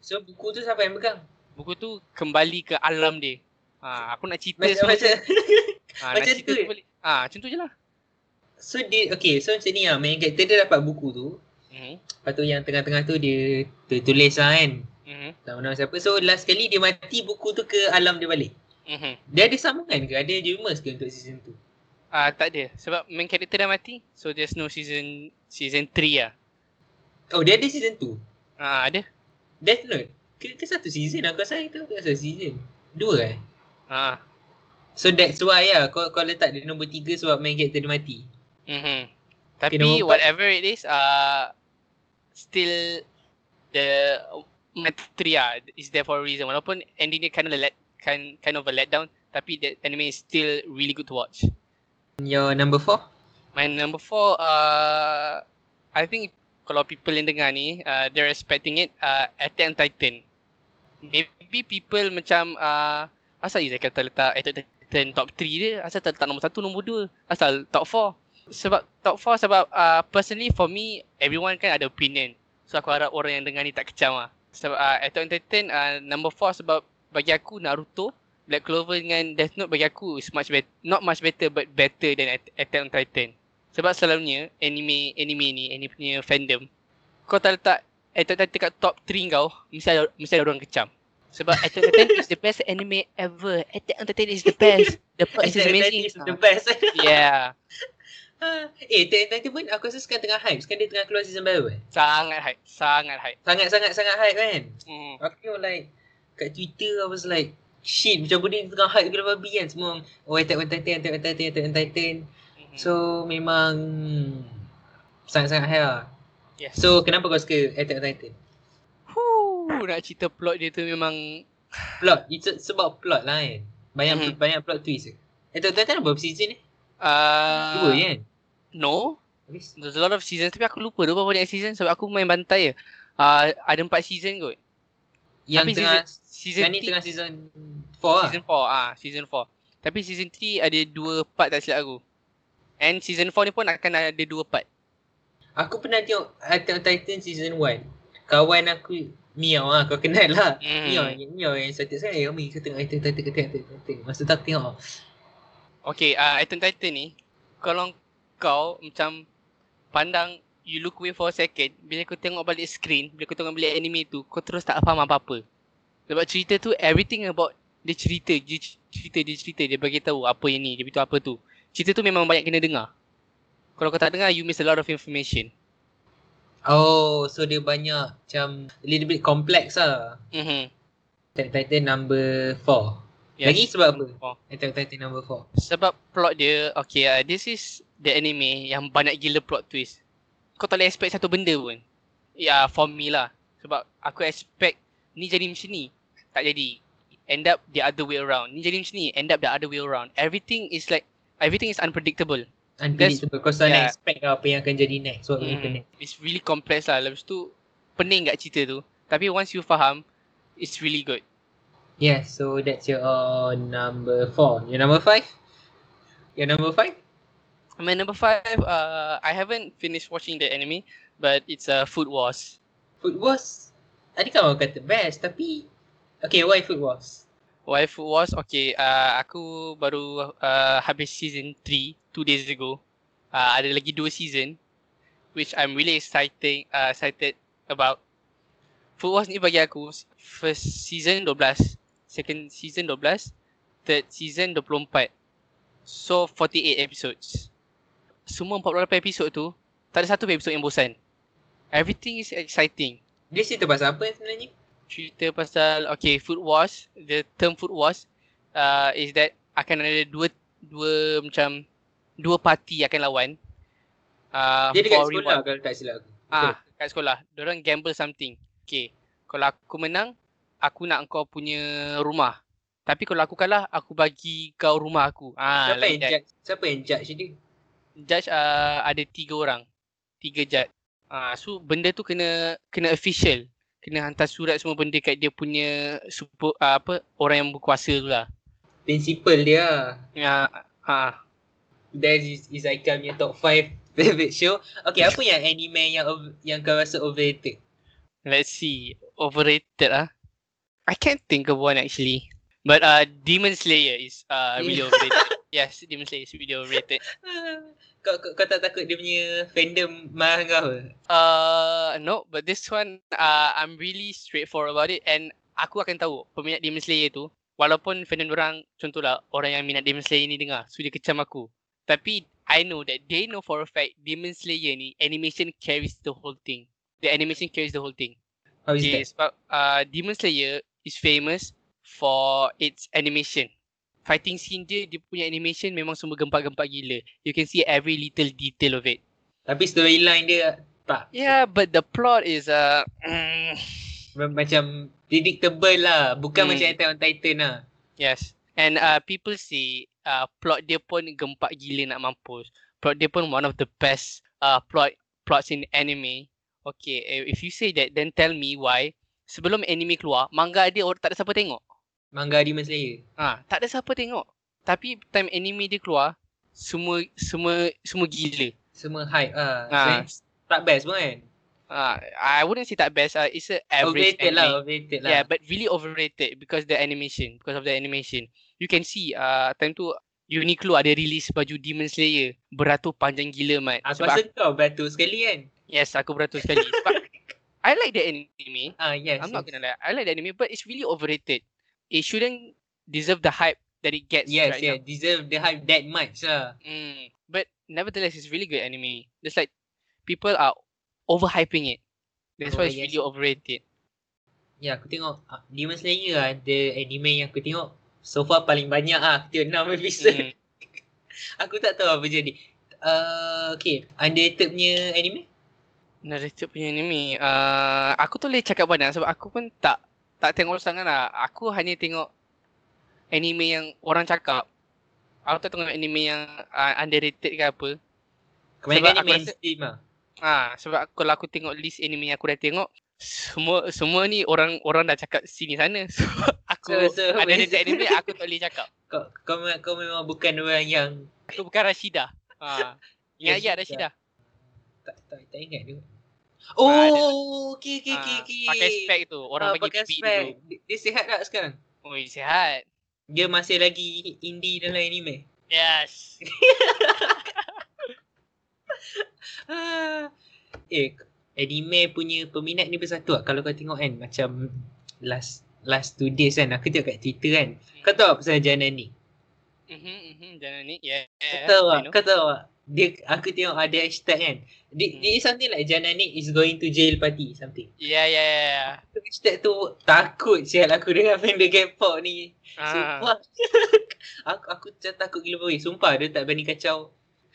So, buku tu siapa yang pegang? Buku tu kembali ke alam dia. Ha, aku nak cerita Macam, semua. macam. Ha, nak macam cerita tu balik. Ha, macam tu je lah. So, dia, okay. So, macam ni lah. Main character dia dapat buku tu. Mhm. Lepas tu yang tengah-tengah tu dia tertulis lah kan. Mhm. Tak tahu nama siapa. So, last kali dia mati buku tu ke alam dia balik. Mhm. Dia ada sambungan ke? Ada rumors ke untuk season tu? Ah uh, tak ada sebab main character dah mati. So there's no season season 3 lah. Oh, dia ada season 2? Ah uh, ada. Death Note? Ke, ke satu season? Aku rasa itu ke satu season? Dua eh? Ah. So that's why lah kau, kau letak dia nombor tiga sebab main character dia mati. Mhm. Tapi nombor empat. whatever it is uh still the materi ah is there for a reason. Walaupun ending dia kind of let kind kind of a letdown tapi the anime is still really good to watch. Your number four? My number four, uh, I think kalau people yang dengar ni, uh, they're expecting it, uh, Attack on Titan. Maybe people macam, uh, asal Izzah kata letak Attack on Titan top 3 dia, asal tak letak nombor 1, nombor 2, asal top 4. Sebab top 4 sebab uh, personally for me, everyone kan ada opinion. So aku harap orang yang dengar ni tak kecam lah. Sebab uh, Attack on Titan uh, number 4 sebab bagi aku Naruto, Black Clover dengan Death Note bagi aku is much better, not much better but better than At- Attack on Titan. Sebab selalunya anime anime ni, anime punya fandom, kau tak letak Attack on Titan kat top 3 kau, mesti ada, mesti ada orang kecam. Sebab Attack on Titan is the best anime ever. Attack on Titan is the best. The plot is Attack on amazing. Titan is the best. Yeah, Ah, eh, Titan pun aku rasa sekarang tengah hype. Sekarang dia tengah keluar season baru eh. sangat hype, sangat hype. Sangat-sangat-sangat hype kan? Hmm. Aku like, kat Twitter I was like, shit macam benda ni tengah hype gila babi kan semua. Oh Attack on Titan, Attack on Titan, Attack on Titan. Mhm. So memang sangat-sangat hype lah. yes. So kenapa kau suka Attack on Titan? Huh, nak cerita plot dia tu memang Plot, it's sebab plot lah kan. Banyak Mhm. banyak plot twist ke? Attack on Titan berapa season ni? uh, Dua kan? No, Habis? There's a lot of seasons tapi aku lupa berapa banyak season sebab aku main bantai je. Uh, ada empat season kot. Yang Tapi tengah, season, season ni three- tengah season 4 lah. season 4 ah, season 4. Tapi season 3 ada dua part tak silap aku. And season 4 ni pun akan ada dua part. Aku pernah tengok Attack on Titan season 1. Kawan aku Miao lah, kau kenal lah. Hmm. Miao, Miao yang satu saya, eh Ami kau tengok Attack on Titan, tengok Attack on Titan. Masa tu aku tengok, Okay, uh, Attack on Titan ni kalau kau macam pandang you look away for a second bila kau tengok balik screen, bila kau tengok balik anime tu, kau terus tak faham apa-apa. Sebab cerita tu everything about dia cerita, dia cerita, dia cerita, dia bagi tahu apa yang ni, dia beritahu apa tu. Cerita tu memang banyak kena dengar. Kalau kau tak dengar, you miss a lot of information. oh so dia banyak macam a little bit complex lah. Mhm. On Titan number 4. Yes. Lagi sebab apa? Attack on Titan number 4. Sebab plot dia, okay, uh, this is the anime yang banyak gila plot twist. Kau tak boleh expect satu benda pun. Ya, yeah, for me lah. Sebab aku expect ni jadi macam ni. Tak jadi. End up the other way around. Ni jadi macam ni. End up the other way around. Everything is like, everything is unpredictable. Unpredictable. Kau selalu yeah. expect apa yang akan jadi next. What happen Mm. It's really complex lah. Lepas tu, pening kat cerita tu. Tapi once you faham, it's really good. Yeah, so that's your uh, number 4. Your number 5? Your number 5? My number five, uh, I haven't finished watching the anime, but it's uh, Food Wars. Food Wars. Tadi kan orang kata best tapi Okay, why Food Wars? Why Food Wars? Okay, uh, aku baru uh, habis season 3 two days ago. Uh, ada lagi dua season which I'm really excited uh, excited about. Food Wars ni bagi aku first season 12, second season 12, third season 24. So 48 episodes. Semua 48 episod tu tak ada satu episod yang bosan. Everything is exciting. Dia cerita pasal apa sebenarnya? cerita pasal okay food wars the term food wars uh, is that akan ada dua dua macam dua parti akan lawan uh, Dia dekat sekolah reward. kalau tak silap aku. ah kat sekolah orang gamble something okay kalau aku menang aku nak kau punya rumah tapi kalau aku kalah aku bagi kau rumah aku ah Siapa like yang that. judge? Siapa yang judge dia? judge uh, ada tiga orang tiga judge ah so benda tu kena kena official kena hantar surat semua benda kat dia punya super, uh, apa orang yang berkuasa tu lah Principal dia lah. Ya, ha. That is, is Aika punya top 5 favorite show. Okay, apa yang anime yang yang kau rasa overrated? Let's see. Overrated ah. I can't think of one actually. But uh Demon Slayer is uh really overrated. yes, Demon Slayer is really overrated. kau, kau, kau tak takut dia punya fandom marah kau ke? Uh no, but this one uh I'm really straightforward about it and aku akan tahu peminat Demon Slayer tu walaupun fandom orang contohlah orang yang minat Demon Slayer ni dengar so dia kecam aku. Tapi I know that they know for a fact Demon Slayer ni animation carries the whole thing. The animation carries the whole thing. How is Okay, that? sebab uh, Demon Slayer is famous for its animation. Fighting scene dia, dia punya animation memang semua gempak-gempak gila. You can see every little detail of it. Tapi storyline dia tak Yeah, but the plot is uh, mm, ma- macam predictable lah. Bukan Hmm. macam Attack on Titan lah. yes. And uh, people say uh, plot dia pun gempak gila nak mampus. Plot dia pun one of the best uh, plot plots in anime. Okay, eh, if you say that, then tell me why sebelum anime keluar, manga dia orang tak ada siapa tengok. Manga Demon Slayer. Ha, tak ada siapa tengok. Tapi time anime dia keluar, semua semua semua gila. Semua hype lah. Ah. So, tak best pun kan? Uh, I wouldn't say tak best. Uh, it's a average Overrated lah. anime. Overrated lah. Yeah, but really overrated because the animation, because of the animation. You can see uh time tu Uniqlo ada release baju Demon Slayer beratur panjang gila mat. Aku Sebab rasa kau beratur sekali kan? yes, aku beratur sekali. Sebab I like the anime. Ah yes. I'm not yes. gonna lie. I like the anime, but it's really overrated. It shouldn't deserve the hype that it gets Yes, right yeah. now. Deserve the hype that much lah. Mm, but nevertheless, it's really good anime. Just like people are overhyping it. That's Oh, why it's yes. really overrated. Ya, aku tengok ah, Demon Slayer lah. The anime yang aku tengok so far paling banyak ah. Aku tengok 6 episode. Mm. aku tak tahu apa jadi. Uh, okay, underrated punya anime? Narrated punya anime. Uh, aku tu boleh cakap banyak sebab aku pun tak tak tengok sangat lah. Aku hanya tengok anime yang orang cakap. Aku tak tengok anime yang uh, underrated ke apa. Kebanyakan rasa- mainstream lah. Ah, sebab aku- kalau aku tengok list anime yang aku dah tengok, semua semua ni orang orang dah cakap sini sana. So aku So- so underrated basically- anime aku tak boleh cakap. Kau, kau, kau memang bukan orang yang Aku bukan Rashida. Ha. Ingat ya Rashida. Tak, tak, tak ingat tu. Ah, Oh, okay, okay, okay, Ah, okay. Pakai spek tu. Orang Ah, bagi pakai spek. dulu. Dia, dia sihat tak sekarang? Oi, sihat. Dia masih lagi indie dalam anime. Yes. Ah. eh, anime punya peminat ni bersatu tak? Kalau kau tengok kan, macam last last two days kan, aku tengok kat Twitter kan. Kau tahu apa pasal Janani? Mhm, mhm, jangan ni. Yeah. Kau tahu tak? know. Kau tahu tak? Dia, aku tengok ada hashtag kan. Dia, Hmm. dia something like Janani is going to jail party, something. Yeah, yeah, yeah, yeah. Hashtag tu takut sial aku dengan benda K-pop ni. Ah. Sumpah. aku, aku macam takut gila boy. Sumpah dia tak berani kacau.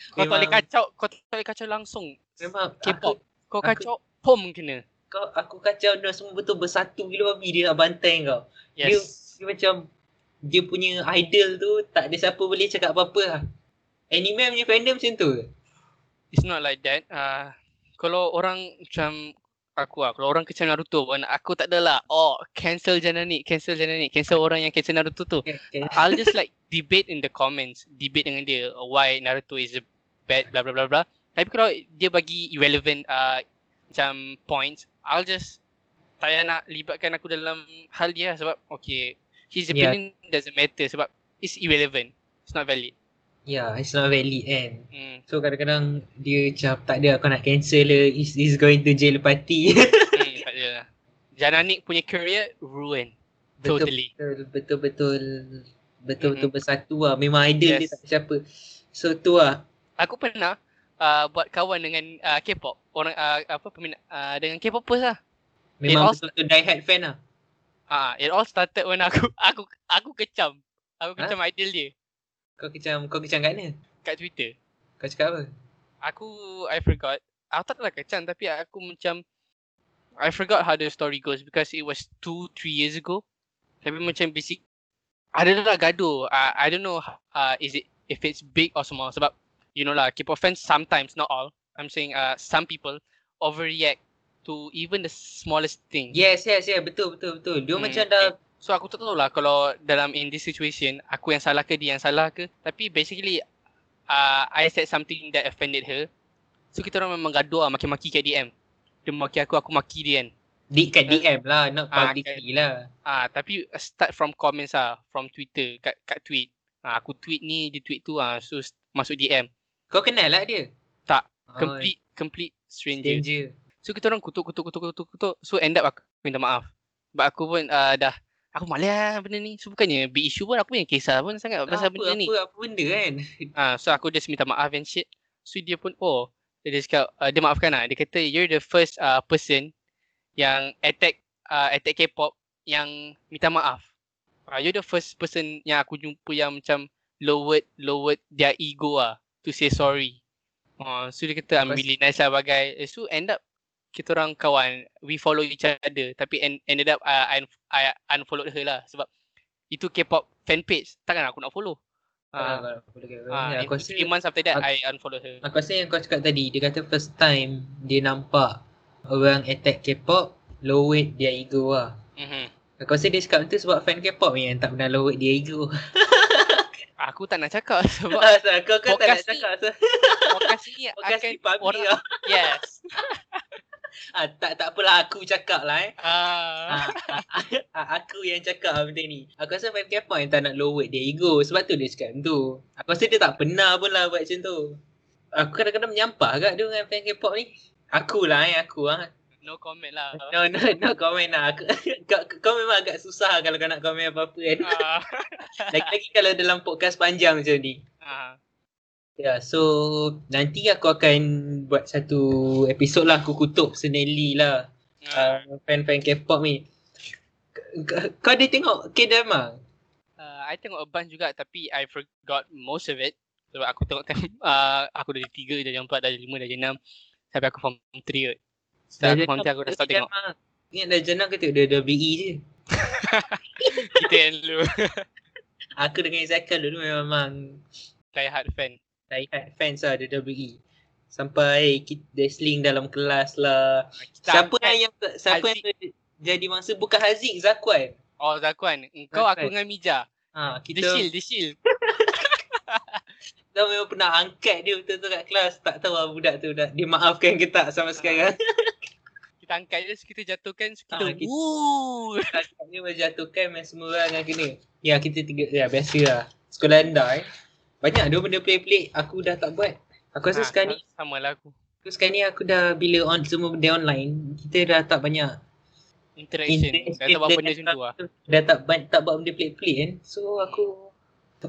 Kau tak boleh kacau, kau tak boleh kacau langsung. Memang K-pop. Aku, Kau aku- kacau, pom kena. kau, aku kacau dia semua betul bersatu gila babi dia nak bantai kau. Yes. Dia macam dia punya idol tu tak ada siapa boleh cakap apa-apa lah. Anime punya fandom macam tu ke? It's not like that. Uh, kalau orang macam aku lah, kalau orang kecil Naruto pun, aku tak adalah, oh, cancel Janani, cancel Janani, cancel orang yang cancel Naruto tu. Okay, okay. I'll just like debate in the comments, debate dengan dia uh, why Naruto is a bad blah blah blah blah. Tapi kalau dia bagi irrelevant uh, macam points, I'll just tak payah nak libatkan aku dalam hal dia lah sebab okay, His Yeah. opinion doesn't matter sebab it's irrelevant. It's not valid. Yeah, it's not valid kan. Hmm. So kadang-kadang dia macam tak ada aku nak cancel le. He's, he's going to jail party. hmm tak ada lah. Jananik punya career ruin. Totally. Betul betul betul betul betul Mhm. bersatu lah. Memang idol dia Yes. tak siapa. So tu lah. Aku pernah uh, buat kawan dengan uh, K-pop. Orang uh, apa peminat uh, dengan K-popers lah. Memang all- betul-betul die hard fan lah. Ah, it all started when aku aku aku kecam. Aku Ha? kecam idol dia Kau kecam kau kecam kat mana? kat Twitter. Kau cakap apa? Aku I forgot. Aku tak tahu lah kecam tapi aku macam I forgot how the story goes because it was 2 3 years ago. Tapi macam basic ada lah gaduh. Uh, I don't know uh, is it if it's big or small sebab you know lah K-pop fans sometimes not all. I'm saying uh, some people overreact to even the smallest thing. Yes, yes, yes. Betul, betul, betul. Dia Hmm, macam dah So aku tak tahu lah kalau dalam in this situation aku yang salah ke dia yang salah ke. Tapi basically uh, I said something that offended her. So kita orang memang gaduh lah maki-maki kat DM. Dia maki aku, aku maki dia kan. di kat DM lah, not Ah, publicly lah. Ah tapi uh, start from comments lah, from Twitter, kat, kat tweet. Ah, aku tweet ni, dia tweet tu ah so masuk DM. Kau kenal lah dia? Tak. Oh, Complete complete stranger. stranger. So kita orang kutuk kutuk kutuk kutuk kutuk. So end up aku minta maaf. Sebab aku pun uh, dah aku malas lah benda ni. So bukannya big issue pun aku yang kisah pun sangat pasal apa, benda ni. apa, apa benda kan? Ah, so aku just minta maaf and shit. So dia pun oh dia dia cakap uh, dia maafkan lah. Dia kata you're the first uh, person yang attack uh, attack K-pop yang minta maaf. Uh, you're the first person yang aku jumpa yang macam lowered lowered their ego ah to say sorry. Uh, so dia kata I'm really nice lah bagai. Eh, So end up kita orang kawan, we follow each other tapi en- ended up uh, I, I unfollowed her lah sebab itu K-pop fan page takkan aku nak follow. Ah, Uh, kata. Ah, Ya, in aku rasa months after that, aku- I unfollow her. Aku rasa yang kau cakap tadi, dia kata first time dia nampak orang attack K-pop, lowered their ego lah. Mm-hmm. Aku rasa dia cakap tu sebab fan K-pop ni yang tak pernah lowered their ego. Aku tak nak cakap sebab kau kau tak nak ni- cakap. Podcast ni podcast akan ni orang lah. yes. Ah, tak tak apalah aku cakap lah eh. Ah. Ah, ah, ah, aku yang cakap benda ni. Aku rasa fan K-pop yang tak nak lowered their ego. Sebab tu dia cakap tu. Aku rasa dia tak pernah pun lah buat macam tu. Aku kadang-kadang menyampah agak dia dengan fan K-pop ni. Aku lah eh, aku lah. no comment lah. No, no, no comment lah. Aku, kau, kau memang agak susah kalau kau nak komen apa-apa kan. Ah. Lagi-lagi kalau dalam podcast panjang macam ni. Ah. Ya, so nanti aku akan buat satu episod lah aku kutuk personally lah Ah. uh, fan-fan K-pop ni. K- Kau ada tengok K-drama? Uh, I tengok a bunch juga tapi I forgot most of it. Sebab aku tengok time uh, aku dari 3, dari 4, dari 5, dari 6 sampai aku form 3 kot. Setelah aku form 3 aku dah start tengok. Ingat dah jenang ke tengok WWE je. Kita yang dulu Aku dengan Zakal dulu memang die hard fan. Hard fans lah WWE. Sampai kita wrestling dalam kelas lah. Kita Siapa angkat- yang siapa yang jadi mangsa bukan Haziq Zakwan. Oh Zakuan, engkau aku Zakuan. dengan Mija. Ha, The kita shield, the shield. kita memang pernah angkat dia betul-betul kat kelas. Tak tahu lah budak tu dah dia maafkan ke tak sampai sekarang. Kita angkat dia, so kita jatuhkan, kita Ah, kita-. Dia menjatuhkan main semua orang yang kena. Ya kita tiga ya biasa lah. Sekolah anda eh. Banyak dia benda pelik-pelik aku dah tak buat. Aku rasa Ah, sekarang ni Sama lah aku. aku sekarang ni aku dah bila on semua benda online, kita dah tak banyak Interaction. Dah tak buat benda macam tu lah. Dah tak ban- tak buat benda pelik-pelik kan. So aku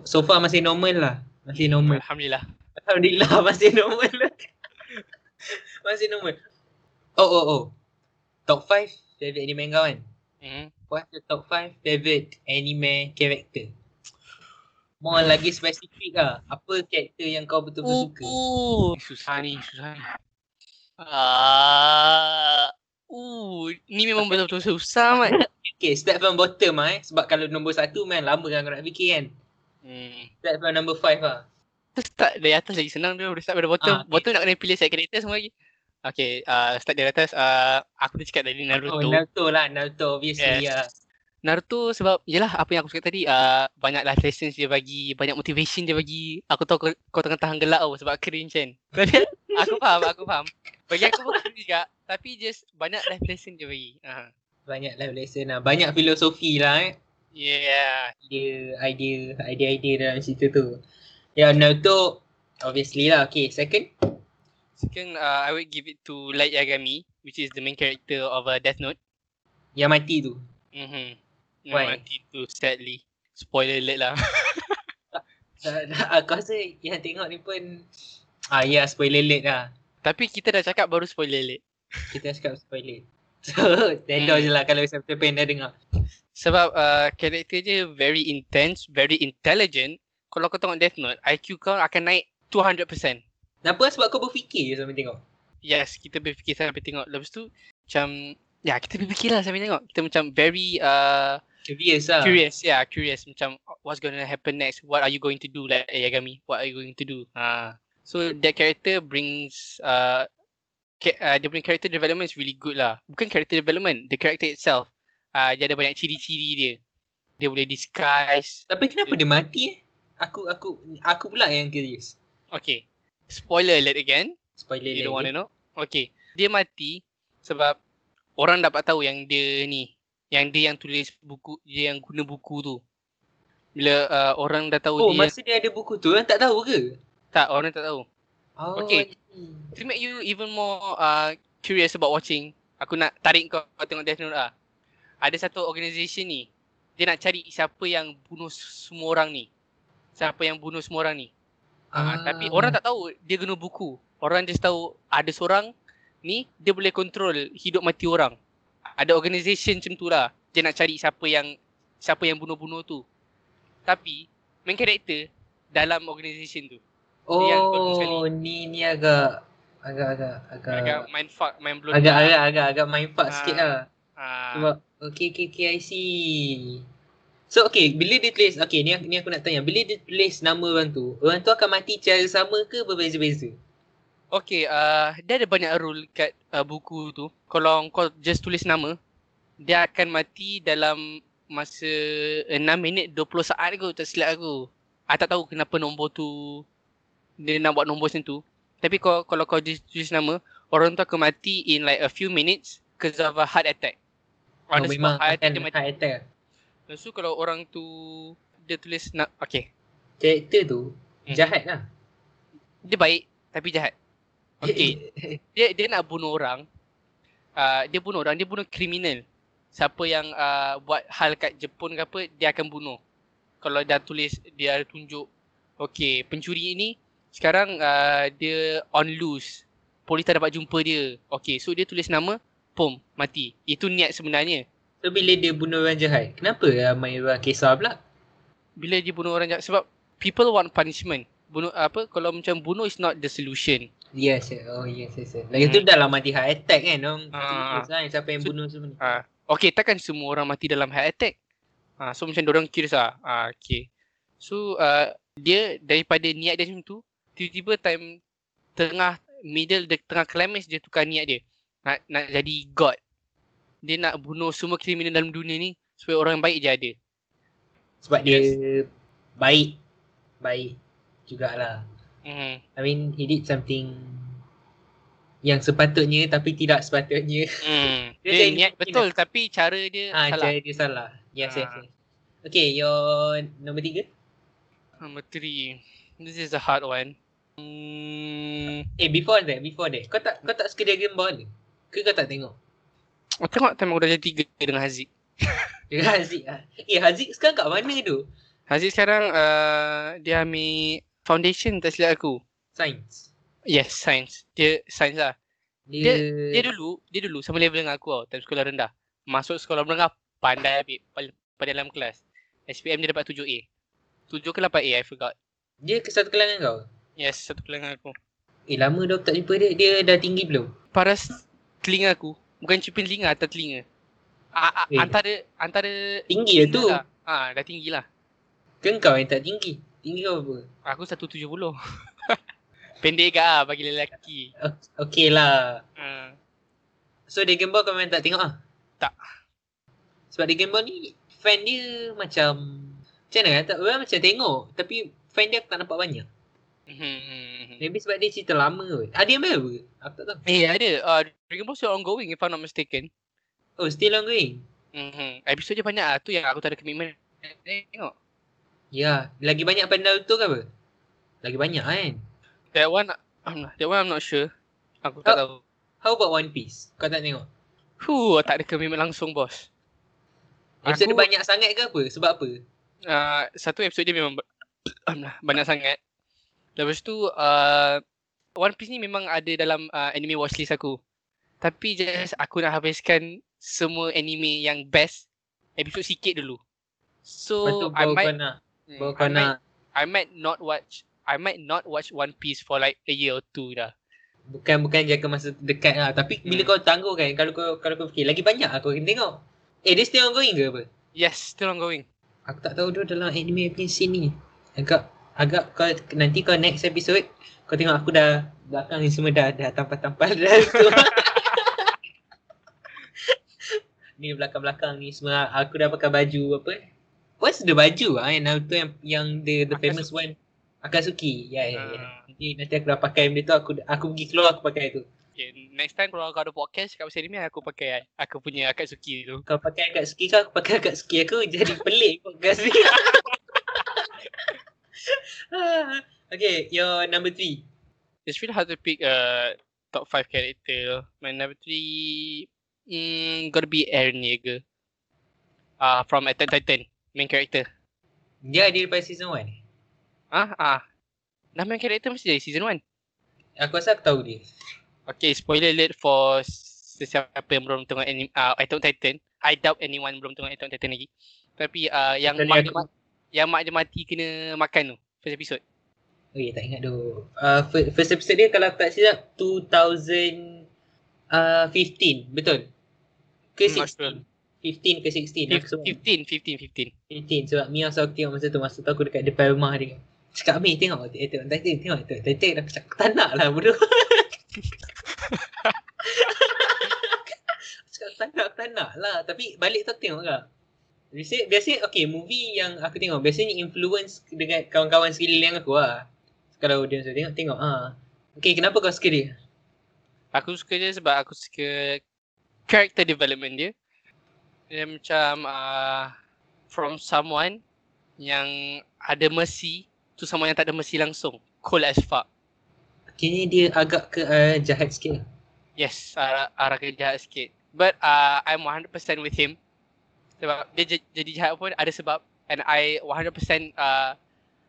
so far masih normal lah. Masih normal. Alhamdulillah. Alhamdulillah masih normal lah. masih normal. Oh oh oh. Top 5 favorite anime kau kan? Hmm. What's the top 5 favorite anime character? More lagi spesifik lah. Apa karakter yang kau betul-betul suka? Uh, susah ni, susah ni. Ah, uh, ni memang betul-betul susah mat. Okay, start from bottom lah eh. Sebab kalau nombor satu man lama kan kau nak fikir kan. Hmm. Start from number 5 lah. Start dari atas lagi senang dia, boleh start dari bottom. Ah, okay. Bottom nak kena pilih set karakter semua lagi. Okay, uh, start dari atas. Uh, aku dah cakap dari Oh, Naruto. Naruto lah. Naruto obviously Yes. lah. Naruto sebab yelah apa yang aku cakap tadi uh, banyak life lessons dia bagi, banyak motivation dia bagi. Aku tahu kau, kau tengah tahan gelak tau sebab cringe kan. Tapi aku faham, aku faham. Bagi aku pun cringe juga tapi just banyak life lesson dia bagi. Uh. Banyak life lesson lah. Banyak filosofi lah eh. Yeah. Idea, idea, idea-idea dalam cerita tu. Ya, Naruto obviously lah. Okay, second. Second, uh, I would give it to Light Yagami, which is the main character of uh, Death Note. Yang mati tu. Why? Mati tu sadly. Spoiler alert lah. Aku rasa yang tengok ni pun Ah ya, yeah, spoiler alert lah. Tapi kita dah cakap baru spoiler alert. Kita cakap spoiler. So, tender Hmm. je lah kalau siapa pengen dah dengar. Sebab uh, karakter dia very intense, very intelligent. Kalau kau tengok Death Note, IQ kau akan naik 200%. Kenapa? Sebab kau berfikir je sampai tengok. Yes, kita berfikir sampai tengok. Lepas tu, macam, ya kita berfikir lah sampai tengok. Kita macam very uh, Curious lah. curious, yeah, curious. Macam, what's gonna happen next? What are you going to do like Yagami? What are you going to do? Ha. So, that character brings, uh, ca- uh, dia punya character development is really good lah. Bukan character development, the character itself. Uh, dia ada banyak ciri-ciri dia. Dia boleh disguise. Tapi kenapa dia mati eh? Aku aku aku pula yang curious. Okay. Spoiler alert again. Spoiler You alert. don't wanna know? Okay. Dia mati sebab orang dapat tahu yang dia ni. Yang dia yang tulis buku, dia yang guna buku tu. Bila uh, orang dah tahu Oh, dia, masa dia ada buku tu, orang tak tahu ke? tak, orang tak tahu. Oh, Okay. To make you even more uh, curious about watching, aku nak tarik kau, tengok Death Note lah. Ada satu organisation ni, dia nak cari siapa yang bunuh semua orang ni. Siapa yang bunuh semua orang ni. Ah. Tapi orang tak tahu dia guna buku. Orang just tahu ada seorang ni dia boleh kontrol hidup mati orang. Ada organisation macam tu lah. Dia nak cari siapa yang siapa yang bunuh-bunuh tu. Tapi main character dalam organisation tu. dia yang. Oh, ni ni agak agak agak agak Agak mind fuck, mind blown. agak lah. agak agak agak mindfuck Ah. sikit lah. Ah, Sebab okay okay okay I see. So okay, bila dia tulis okay ni ni aku nak tanya, bila dia tulis nama orang tu, orang tu akan mati cara sama ke berbeza-beza? Okay, uh, dia ada banyak rule kat uh, buku tu. Kalau kau just tulis nama, dia akan mati dalam masa 6 minit 20 saat kot tak silap aku. I tak tahu kenapa nombor tu dia nak buat nombor macam tu. Tapi kalau kalau kau just tulis nama, orang tu akan mati in like a few minutes because of a heart attack. On Oh, the memang heart attack akan dia mati. heart attack. Lepas tu kalau orang tu dia tulis na- okay. Karakter tu Hmm. jahat lah. Dia baik tapi jahat. Okay. dia dia nak bunuh orang. Uh, dia bunuh orang, dia bunuh kriminal. Siapa yang uh, buat hal kat Jepun ke apa, dia akan bunuh. Kalau dah tulis, dia ada tunjuk. Okay, pencuri ini sekarang uh, dia on loose. Polis tak dapat jumpa dia. Okay, so dia tulis nama, pom, mati. Itu niat sebenarnya. So bila dia bunuh orang jahat, kenapa ramai orang kisah pula? Bila dia bunuh orang jahat, sebab people want punishment. Bunuh apa, kalau macam bunuh is not the solution. Yes, oh yes, yes. yes. Lagi tu dah lah mati heart attack kan. Orang Hmm. Ah. kan siapa yang So- bunuh semua ni. Ah, okay, takkan semua orang mati dalam heart attack. Ah, so macam orang curious ah. Ah, okay. So uh, dia daripada niat dia macam tu, tiba-tiba time tengah middle dia tengah climax dia tukar niat dia. Nak nak jadi god. Dia nak bunuh semua kriminal dalam dunia ni supaya orang baik je ada. Sebab dia baik. Baik jugalah. Hmm. I mean, he did something yang sepatutnya tapi tidak sepatutnya. Hmm. Dia Dia, niat betul tapi cara dia Ah, salah. cara dia salah. Yes, yes, Ah. yes. Okay, your nombor tiga. Number three. This is a hard one. Hmm. Eh, before that, before that. Kau tak kau tak suka Dragon Ball ke? Ke kau tak tengok? Aku tengok time aku dah jadi tiga dengan Haziq. Dengan Haziq ah. Eh, Haziq sekarang kat mana tu? Haziq sekarang uh, dia ambil foundation tak silap aku. Science. Yes, science. Dia science lah. Dia, Dia dulu, dia dulu sama level dengan aku tau, time sekolah rendah. Masuk sekolah menengah, pandai pal- pada dalam kelas. SPM dia dapat 7A. 7 ke 8A, I forgot. dia ke satu kelas dengan kau? Yes, satu kelas dengan aku. Eh, lama dah tak jumpa dia. Dia dah tinggi belum? Paras telinga aku, bukan cipin telinga, atas telinga. A- a- Eh. antara, antara Tinggi lah telinga tu. Lah. Ha, dah tinggi lah. Ke kau yang tak tinggi? Tinggi kau apa? Aku 170. Pendek ke lah bagi lelaki. Okay lah. Ha. So Dragon Ball kau memang tak tengok ah? Tak. Sebab Dragon Ball ni fan dia macam macam mana tak orang macam tengok tapi fan dia aku tak nampak banyak. Hmm. Maybe sebab dia cerita lama kot. Ada yang baru ke? Aku tak tahu. Eh ada, uh, Dragon Ball still ongoing if I'm not mistaken. Oh still ongoing. Mm-hmm. Episod dia banyak lah. Tu yang aku tak ada commitment. Tengok. Ya, lagi banyak pada Naruto ke apa? Lagi banyak kan? That one, I'm not, that one I'm not sure. Aku tak Oh. tahu. How about One Piece? Kau tak tengok? Huh, tak ada komitmen langsung bos. Episode Aku- dia banyak sangat ke apa? Sebab apa? Uh, satu episod dia memang ba- banyak sangat. Lepas tu, uh, One Piece ni memang ada dalam uh, anime watchlist aku. Tapi just aku nak habiskan semua anime yang best episod sikit dulu. So, tu I might, nak, hmm, baru I kau might I might not watch I might not watch One Piece for like a year or two dah. bukan bukan jangka masa dekat lah. Tapi bila Hmm. kau tangguh kan, kalau kau kalau kau fikir, lagi banyak aku akan tengok. Eh, dia still ongoing ke apa? Yes, still ongoing. Aku tak tahu dia dalam anime punya scene ni. Agak agak kau nanti kau next episode kau tengok aku dah belakang ni semua dah dah tampal-tampal dah tu. ni belakang-belakang ni semua aku dah pakai baju apa? What's the baju ah yang Naruto yang yang the the famous one Akatsuki. Ya ya ya. Ah. Nanti nanti aku dah pakai benda tu aku aku pergi keluar aku pakai tu. Okay, next time kalau kau ada podcast kat pasal anime aku pakai aku punya Akatsuki tu. Kau pakai Akatsuki kau aku pakai Akatsuki aku jadi pelik podcast ni. Okay, your number three. It's really hard to pick a top 5 character. My number 3 mm, gotta be Eren Yeager. Uh, from Attack Titan, main character. Dia ada daripada season 1. Ah, ah. Dah main character mesti dari season 1. Aku rasa aku tahu dia. Okay, spoiler alert for sesiapa yang belum tengok anime, uh, Attack Titan. I doubt anyone belum tengok Attack Titan lagi. Tapi uh, yang Tadi mak dia, yang mak dia mati kena makan tu. First episode. Oh ya, tak ingat tu. Uh, fir- first episode dia kalau tak silap 2015. Betul? Ke Hmm, 16? 15 ke 16? Aku sebab 15, 15, 15. 15 sebab Mia so aku tengok masa tu. Masa tu aku dekat depan rumah dia. Cakap Amir tengok Attack on Titan. Tengok Attack on Titan. Aku cakap tak nak lah bodoh. Cakap tak nak, tak nak lah. Tapi balik tu tengok lah. Biasa, biasa okay movie yang aku tengok biasanya influence dengan kawan-kawan sekeliling aku lah. Kalau dia sudah tengok, tengok ah. Okay, kenapa kau suka dia? Aku suka dia sebab aku suka character development dia. Dia macam uh, from someone yang ada mercy to someone yang tak ada mercy langsung. Cool as fuck. Kayaknya dia agak ke uh, jahat sikit. lah. Yes, arah, arah ke jahat sikit. But uh, I'm 100% with him. Sebab dia j- jadi jahat pun ada sebab. And I 100% uh,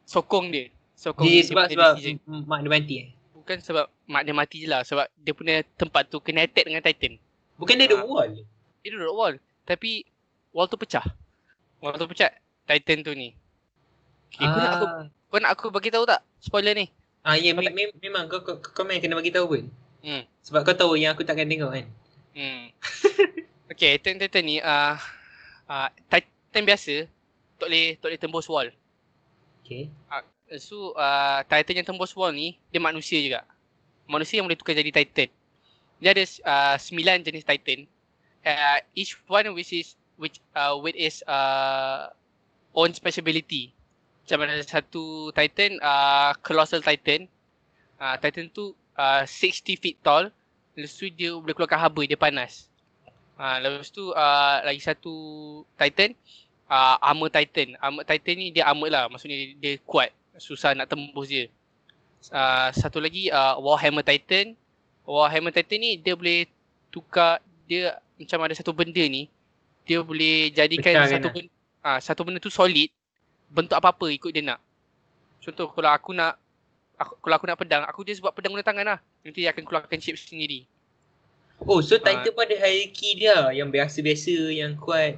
sokong dia. Sokong Dia dia sebab sebab decision. mak dia mati eh. Bukan sebab mak dia mati je lah. Sebab dia punya tempat tu attack dengan Titan. Bukan dia ada Ah. wall. Dia duduk wall. Tapi wall tu pecah. Wall tu pecah. Titan tu ni. Okay, kau nak aku ah, kau nak aku bagi tahu tak spoiler ni? ah ya kau me- me- memang kau kau, kau main kena bagi tahu pun. Hmm. Sebab kau tahu yang aku takkan tengok kan. Hmm. okay, Titan Titan ni uh, uh, Titan biasa tak boleh tak boleh tembus wall. Okay. So uh, Titan yang tembus wall ni dia manusia juga. Manusia yang boleh tukar jadi Titan. Dia ada uh, 9 jenis Titan. Uh, each one which is which uh, with is uh, own special ability. Macam ada satu Titan uh, Colossal Titan. Uh, Titan tu uh, 60 feet tall. Lepas tu dia boleh keluarkan haba dia panas. Uh, lepas tu uh, lagi satu Titan uh, Armor Titan. Armor Titan ni dia armor lah. Maksudnya dia, dia kuat. Susah nak tembus dia. Uh, satu lagi uh, Warhammer Titan. Warhammer Titan ni dia boleh tukar dia macam ada satu benda ni dia boleh jadikan Pecahkan satu lah. benda ah satu benda tu solid bentuk apa-apa ikut dia nak. Contoh kalau aku nak aku, kalau aku nak pedang, aku just buat pedang guna tangan lah. Nanti dia akan keluarkan shape sendiri. Oh, so Ah. Titan pun ada hierarchy dia yang biasa-biasa, yang kuat,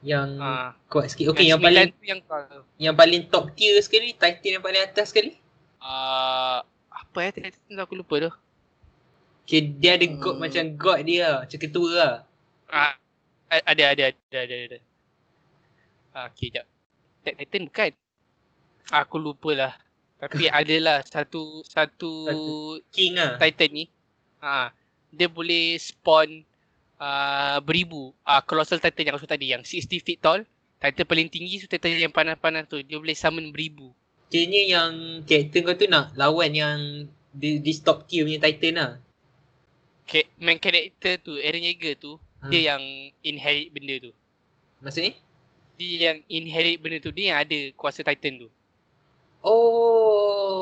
yang Ah, kuat sikit. Okay, yang, paling sembilan tu yang uh, yang paling top tier sekali, Titan yang paling atas sekali. uh, apa ya Titan aku lupa tu. Okay, dia ada god Hmm. macam god dia lah, macam ketua lah. Ah, ada ada ada ada ada. Ah, okay, jap. Tit- Titan bukan. Aku lupa lah. Tapi adalah satu satu King lah. Titan ni. Ha, dia boleh spawn uh, beribu. Uh, Colossal Titan yang aku tadi yang 60 feet tall. Titan paling tinggi so Titan yang panas-panas tu dia boleh summon beribu. Kayaknya yang karakter kau tu nak lawan yang di, di top tier punya Titan lah. Main character tu Eren Yeager tu Ha. dia yang inherit benda tu. Maksudnya? dia yang inherit benda tu, dia yang ada kuasa Titan tu. Oh.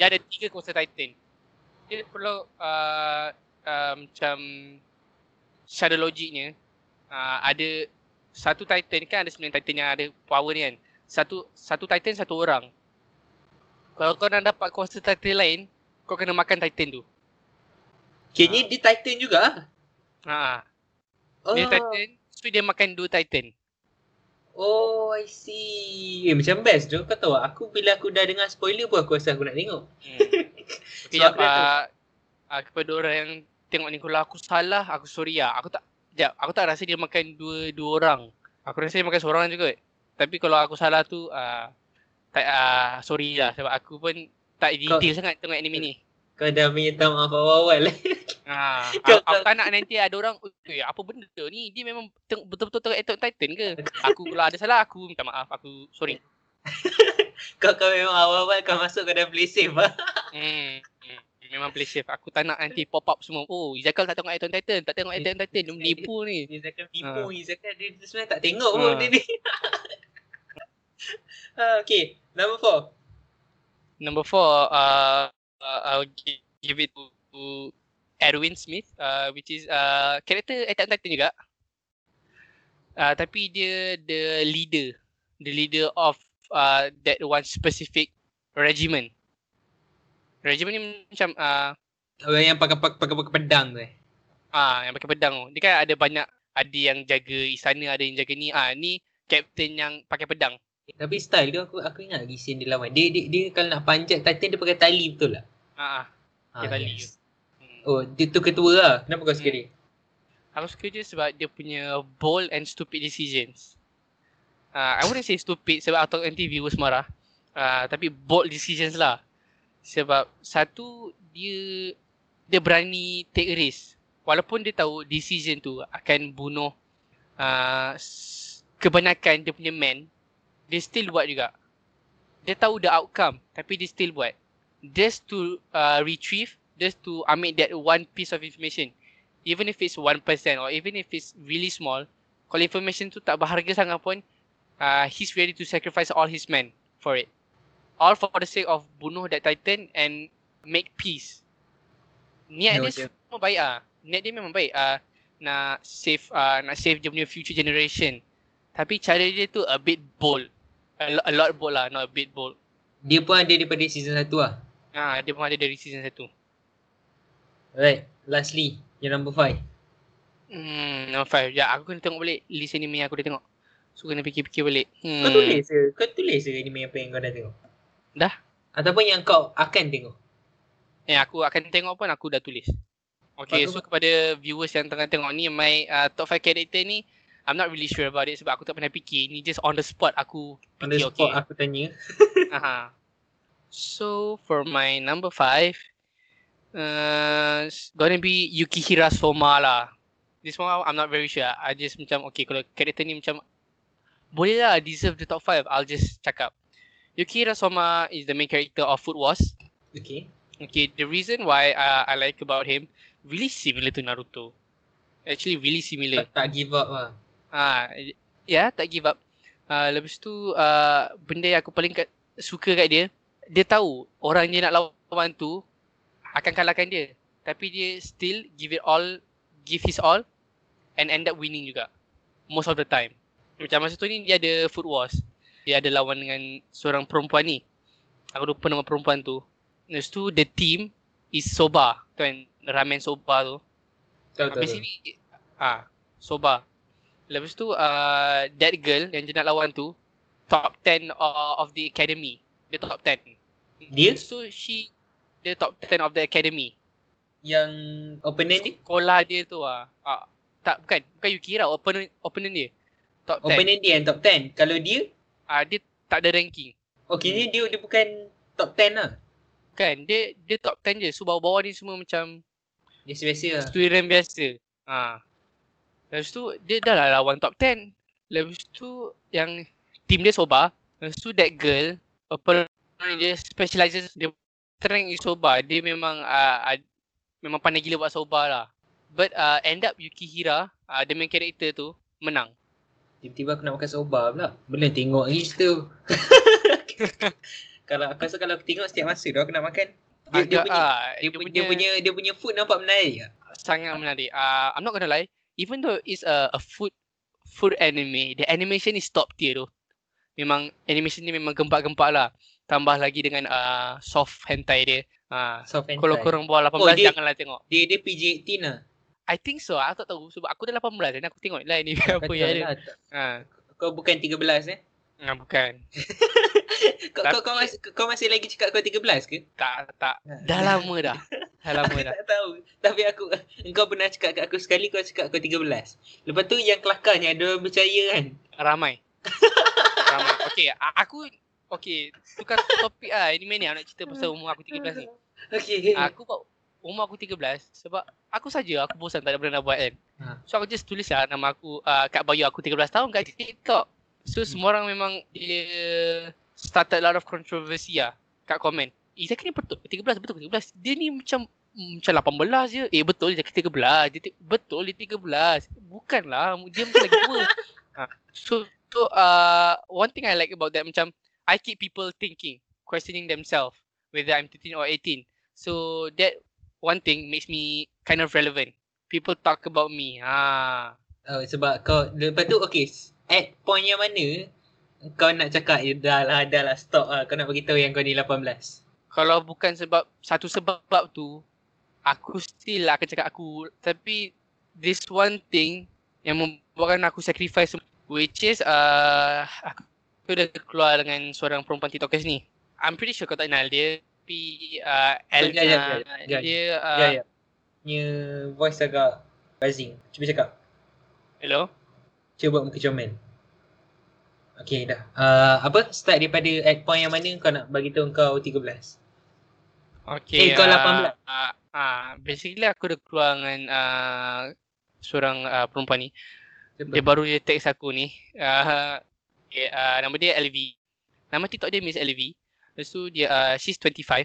Dia ada tiga kuasa Titan. Dia perlu uh, uh, macam secara logiknya uh, ada satu Titan kan ada sembilan Titan yang ada power ni kan. Satu satu Titan satu orang. Kalau kau nak dapat kuasa Titan lain, kau kena makan Titan tu. Kini dia Titan juga. Ha. Oh. Dia Titan, so dia makan dua Titan. Oh, I see. Eh, macam best tu. Kau tahu aku bila aku dah dengar spoiler pun aku rasa aku nak tengok. Hmm. Okay, So, dah uh, kepada orang yang tengok ni kalau aku salah, aku sorry lah. Aku tak, jap, aku tak rasa dia makan dua dua orang. Aku rasa dia makan seorang juga. Tapi kalau aku salah tu, uh, tak, uh, sorry lah sebab aku pun tak Kau- detail sangat tengok anime ni. Kau dah minta maaf awal-awal. Ha, aku, aku tak nak nanti ada orang, "Oi, apa benda ni? Dia memang betul-betul tengok Attack Titan ke? Aku kalau ada salah, aku minta maaf. Aku sorry. kau kau memang awal-awal kau masuk kau dah play safe lah. Hmm. hmm, Memang play safe. Aku tak nak nanti pop up semua. Oh, Izakal tak tengok Attack Titan. Tak tengok Attack Titan. Dia menipu ni. Izakan tipu, Ha. Izakan dia dia sebenarnya tak tengok pun Ha. dia ni. Ah, okay, number four. Number four, uh, uh, I'll gi- give it to, to Erwin Smith, uh, which is uh, character Attack on Titan juga. Uh, tapi dia the leader, the leader of uh, that one specific regiment. Regiment ni macam uh, Orang yang pakai pakai pakai, pakai pedang tu eh. ah yang pakai pedang tu. Dia kan ada banyak ada yang jaga istana, ada yang jaga ni. Ah ni captain yang pakai pedang. Tapi style dia aku aku ingat lagi scene dia lawan. Dia, dia dia kalau nak panjat Titan dia pakai tali betul lah. Ah, ah. Tali je. Hmm. Oh, dia tu ketua lah. Kenapa kau suka Hmm. dia? Aku suka je sebab dia punya bold and stupid decisions. Uh, I wouldn't say stupid sebab atau nanti viewers marah. Uh, tapi bold decisions lah. Sebab satu, dia dia berani take risk. Walaupun dia tahu decision tu akan bunuh uh, kebanyakan dia punya man, dia still buat juga. Dia tahu the outcome tapi dia still buat. Just to uh, retrieve, just to ambil that one piece of information even if it's 1% or even if it's really small, kalau information tu tak berharga sangat pun, uh, he's ready to sacrifice all his men for it. All for the sake of bunuh that titan and make peace. Niat No, dia semua baik ah. Niat dia memang baik ah. nak save uh, nak save dia punya future generation. Tapi cara dia tu a bit bold. A, a lot bold lah, not a bit bold. Dia pun ada daripada season 1 lah. Ah, dia pun ada dari season 1. Alright, lastly, yang number 5. Hmm, number 5. Ya, aku kena tengok balik list anime yang aku dah tengok. So kena fikir-fikir balik. Hmm. Kau tulis ke? Kau tulis ke anime apa yang kau dah tengok? Dah. Ataupun yang kau akan tengok? Eh aku akan tengok pun aku dah tulis. Okay, Bagus. so kepada viewers yang tengah tengok ni, my uh, top 5 character ni, I'm not really sure about it sebab aku tak pernah fikir. Ni just on the spot aku On the fikir, spot okay. aku tanya. Aha. So for my number 5, uh, it's gonna be Yukihira Soma lah. This one I'm not very sure. I just macam, okay kalau character ni macam, boleh lah deserve the top 5. I'll just cakap. Yukihira Soma is the main character of Food Wars. Okay. Okay, the reason why uh, I like about him really similar to Naruto. Actually, really similar. Tak, tak give up lah. Ah, ya, yeah, tak give up. Uh, lepas tu uh, benda yang aku paling kat, suka kat dia, dia tahu orang dia nak lawan tu akan kalahkan dia. Tapi dia still give it all, give his all and end up winning juga. Most of the time. Macam masa tu ni dia ada food wars. Dia ada lawan dengan seorang perempuan ni. Aku lupa nama perempuan tu. Lepas tu the team is soba. Tu kan ramen soba tu. Tahu tahu. Habis ni ah soba. Lepas tu uh, that girl yang dia nak lawan tu top 10 of, of the academy. Dia top 10. Dia So she dia top 10 of the academy. yang opponent dia? Sekolah dia tu ah. ah tak bukan bukan Yukira opponent opponent dia. Top 10. Opponent dia yang top 10. Kalau dia, Ah dia tak ada ranking. okay ni dia dia bukan top 10 lah. Kan dia dia top 10 je. So bawah-bawah ni semua macam Dia biasa lah. student biasa. Ah. Lepas tu dia dah lah lawan top 10. Lepas tu yang team dia soba. Lepas tu that girl opponent dia specializes dia strength is soba. Dia memang uh, uh, memang pandai gila buat soba lah. But uh, end up Yukihira, uh, the main character tu menang. Tiba-tiba aku nak makan soba pula. Belum tengok lagi situ. kalau aku rasa kalau aku tengok setiap masa tu aku nak makan. Dia, dia, Agak, punya, ah, dia, punya, dia punya dia punya food nampak menarik. sangat menarik. Uh, I'm not gonna lie, even though it's a, a food food anime, the animation is top tier tu. Memang animation ni memang gempak-gempak lah. Tambah lagi dengan uh, soft hentai dia. Uh, Soft and kalau korang bawah 18 Oh, dia- janganlah tengok. Dia dia PG-18 lah. I think so. Aku tak tahu sebab aku dah 18 dan aku tengok lah anime apa Kata yang ada. lah, tak- Ha, Kau bukan 13 eh? ah, bukan. Kau, kau, kau, masih, kau masih lagi cakap kau 13 ke? Tak tak. Dah lama dah. Dah lama Aku dah. tak tahu. Tapi aku engkau pernah cakap kat aku sekali kau cakap kau 13. Lepas tu yang kelakarnya ada orang percaya kan. Ramai. Ramai. Okay, aku Okay, tukar topik lah. Anime ni aku nak cerita pasal umur aku 13 ni. Okey. Aku buat umur aku 13 sebab aku saja aku bosan tak ada benda nak buat kan. Ha. So aku just tulis lah nama aku uh, kat bio aku 13 tahun kat TikTok. So semua orang memang dia started a lot of controversy lah kat komen. Eh Zaki ni betul 13 betul ke 13? Dia ni macam macam 18 je. Eh betul dia Zaki 13. Dia ti- betul dia 13. Bukanlah dia macam lagi tua. ha. So so uh, one thing I like about that macam I keep people thinking, questioning themselves whether I'm 13 or 18. So that one thing makes me kind of relevant. People talk about me. Ah, Oh, sebab kau lepas tu okey at point yang mana kau nak cakap eh, dah lah dah lah stop lah kau nak beritahu yang kau ni 18. kalau bukan sebab satu sebab tu, aku still akan cakap aku. Tapi this one thing yang membuatkan aku sacrifice which is uh, aku dah keluar dengan seorang perempuan TikTokers ni. I'm pretty sure kau tak kenal dia. Tapi uh, ya, Elvina, ya, ya, ya. dia uh, Ya ya. Punya voice agak buzzing. Cuba cakap. hello. Cuba buat muka comel. Okey dah. Uh, apa start daripada at point yang mana kau nak bagi tahu kau 13. Okay. Eh, kau ah, 18. ah, ah, basically aku dah keluar dengan uh, seorang uh, perempuan ni. Siapa? Dia baru dia text aku ni. Uh, okay, uh, nama dia LV. Nama TikTok dia Miss LV. Lepas tu dia uh, she's 25.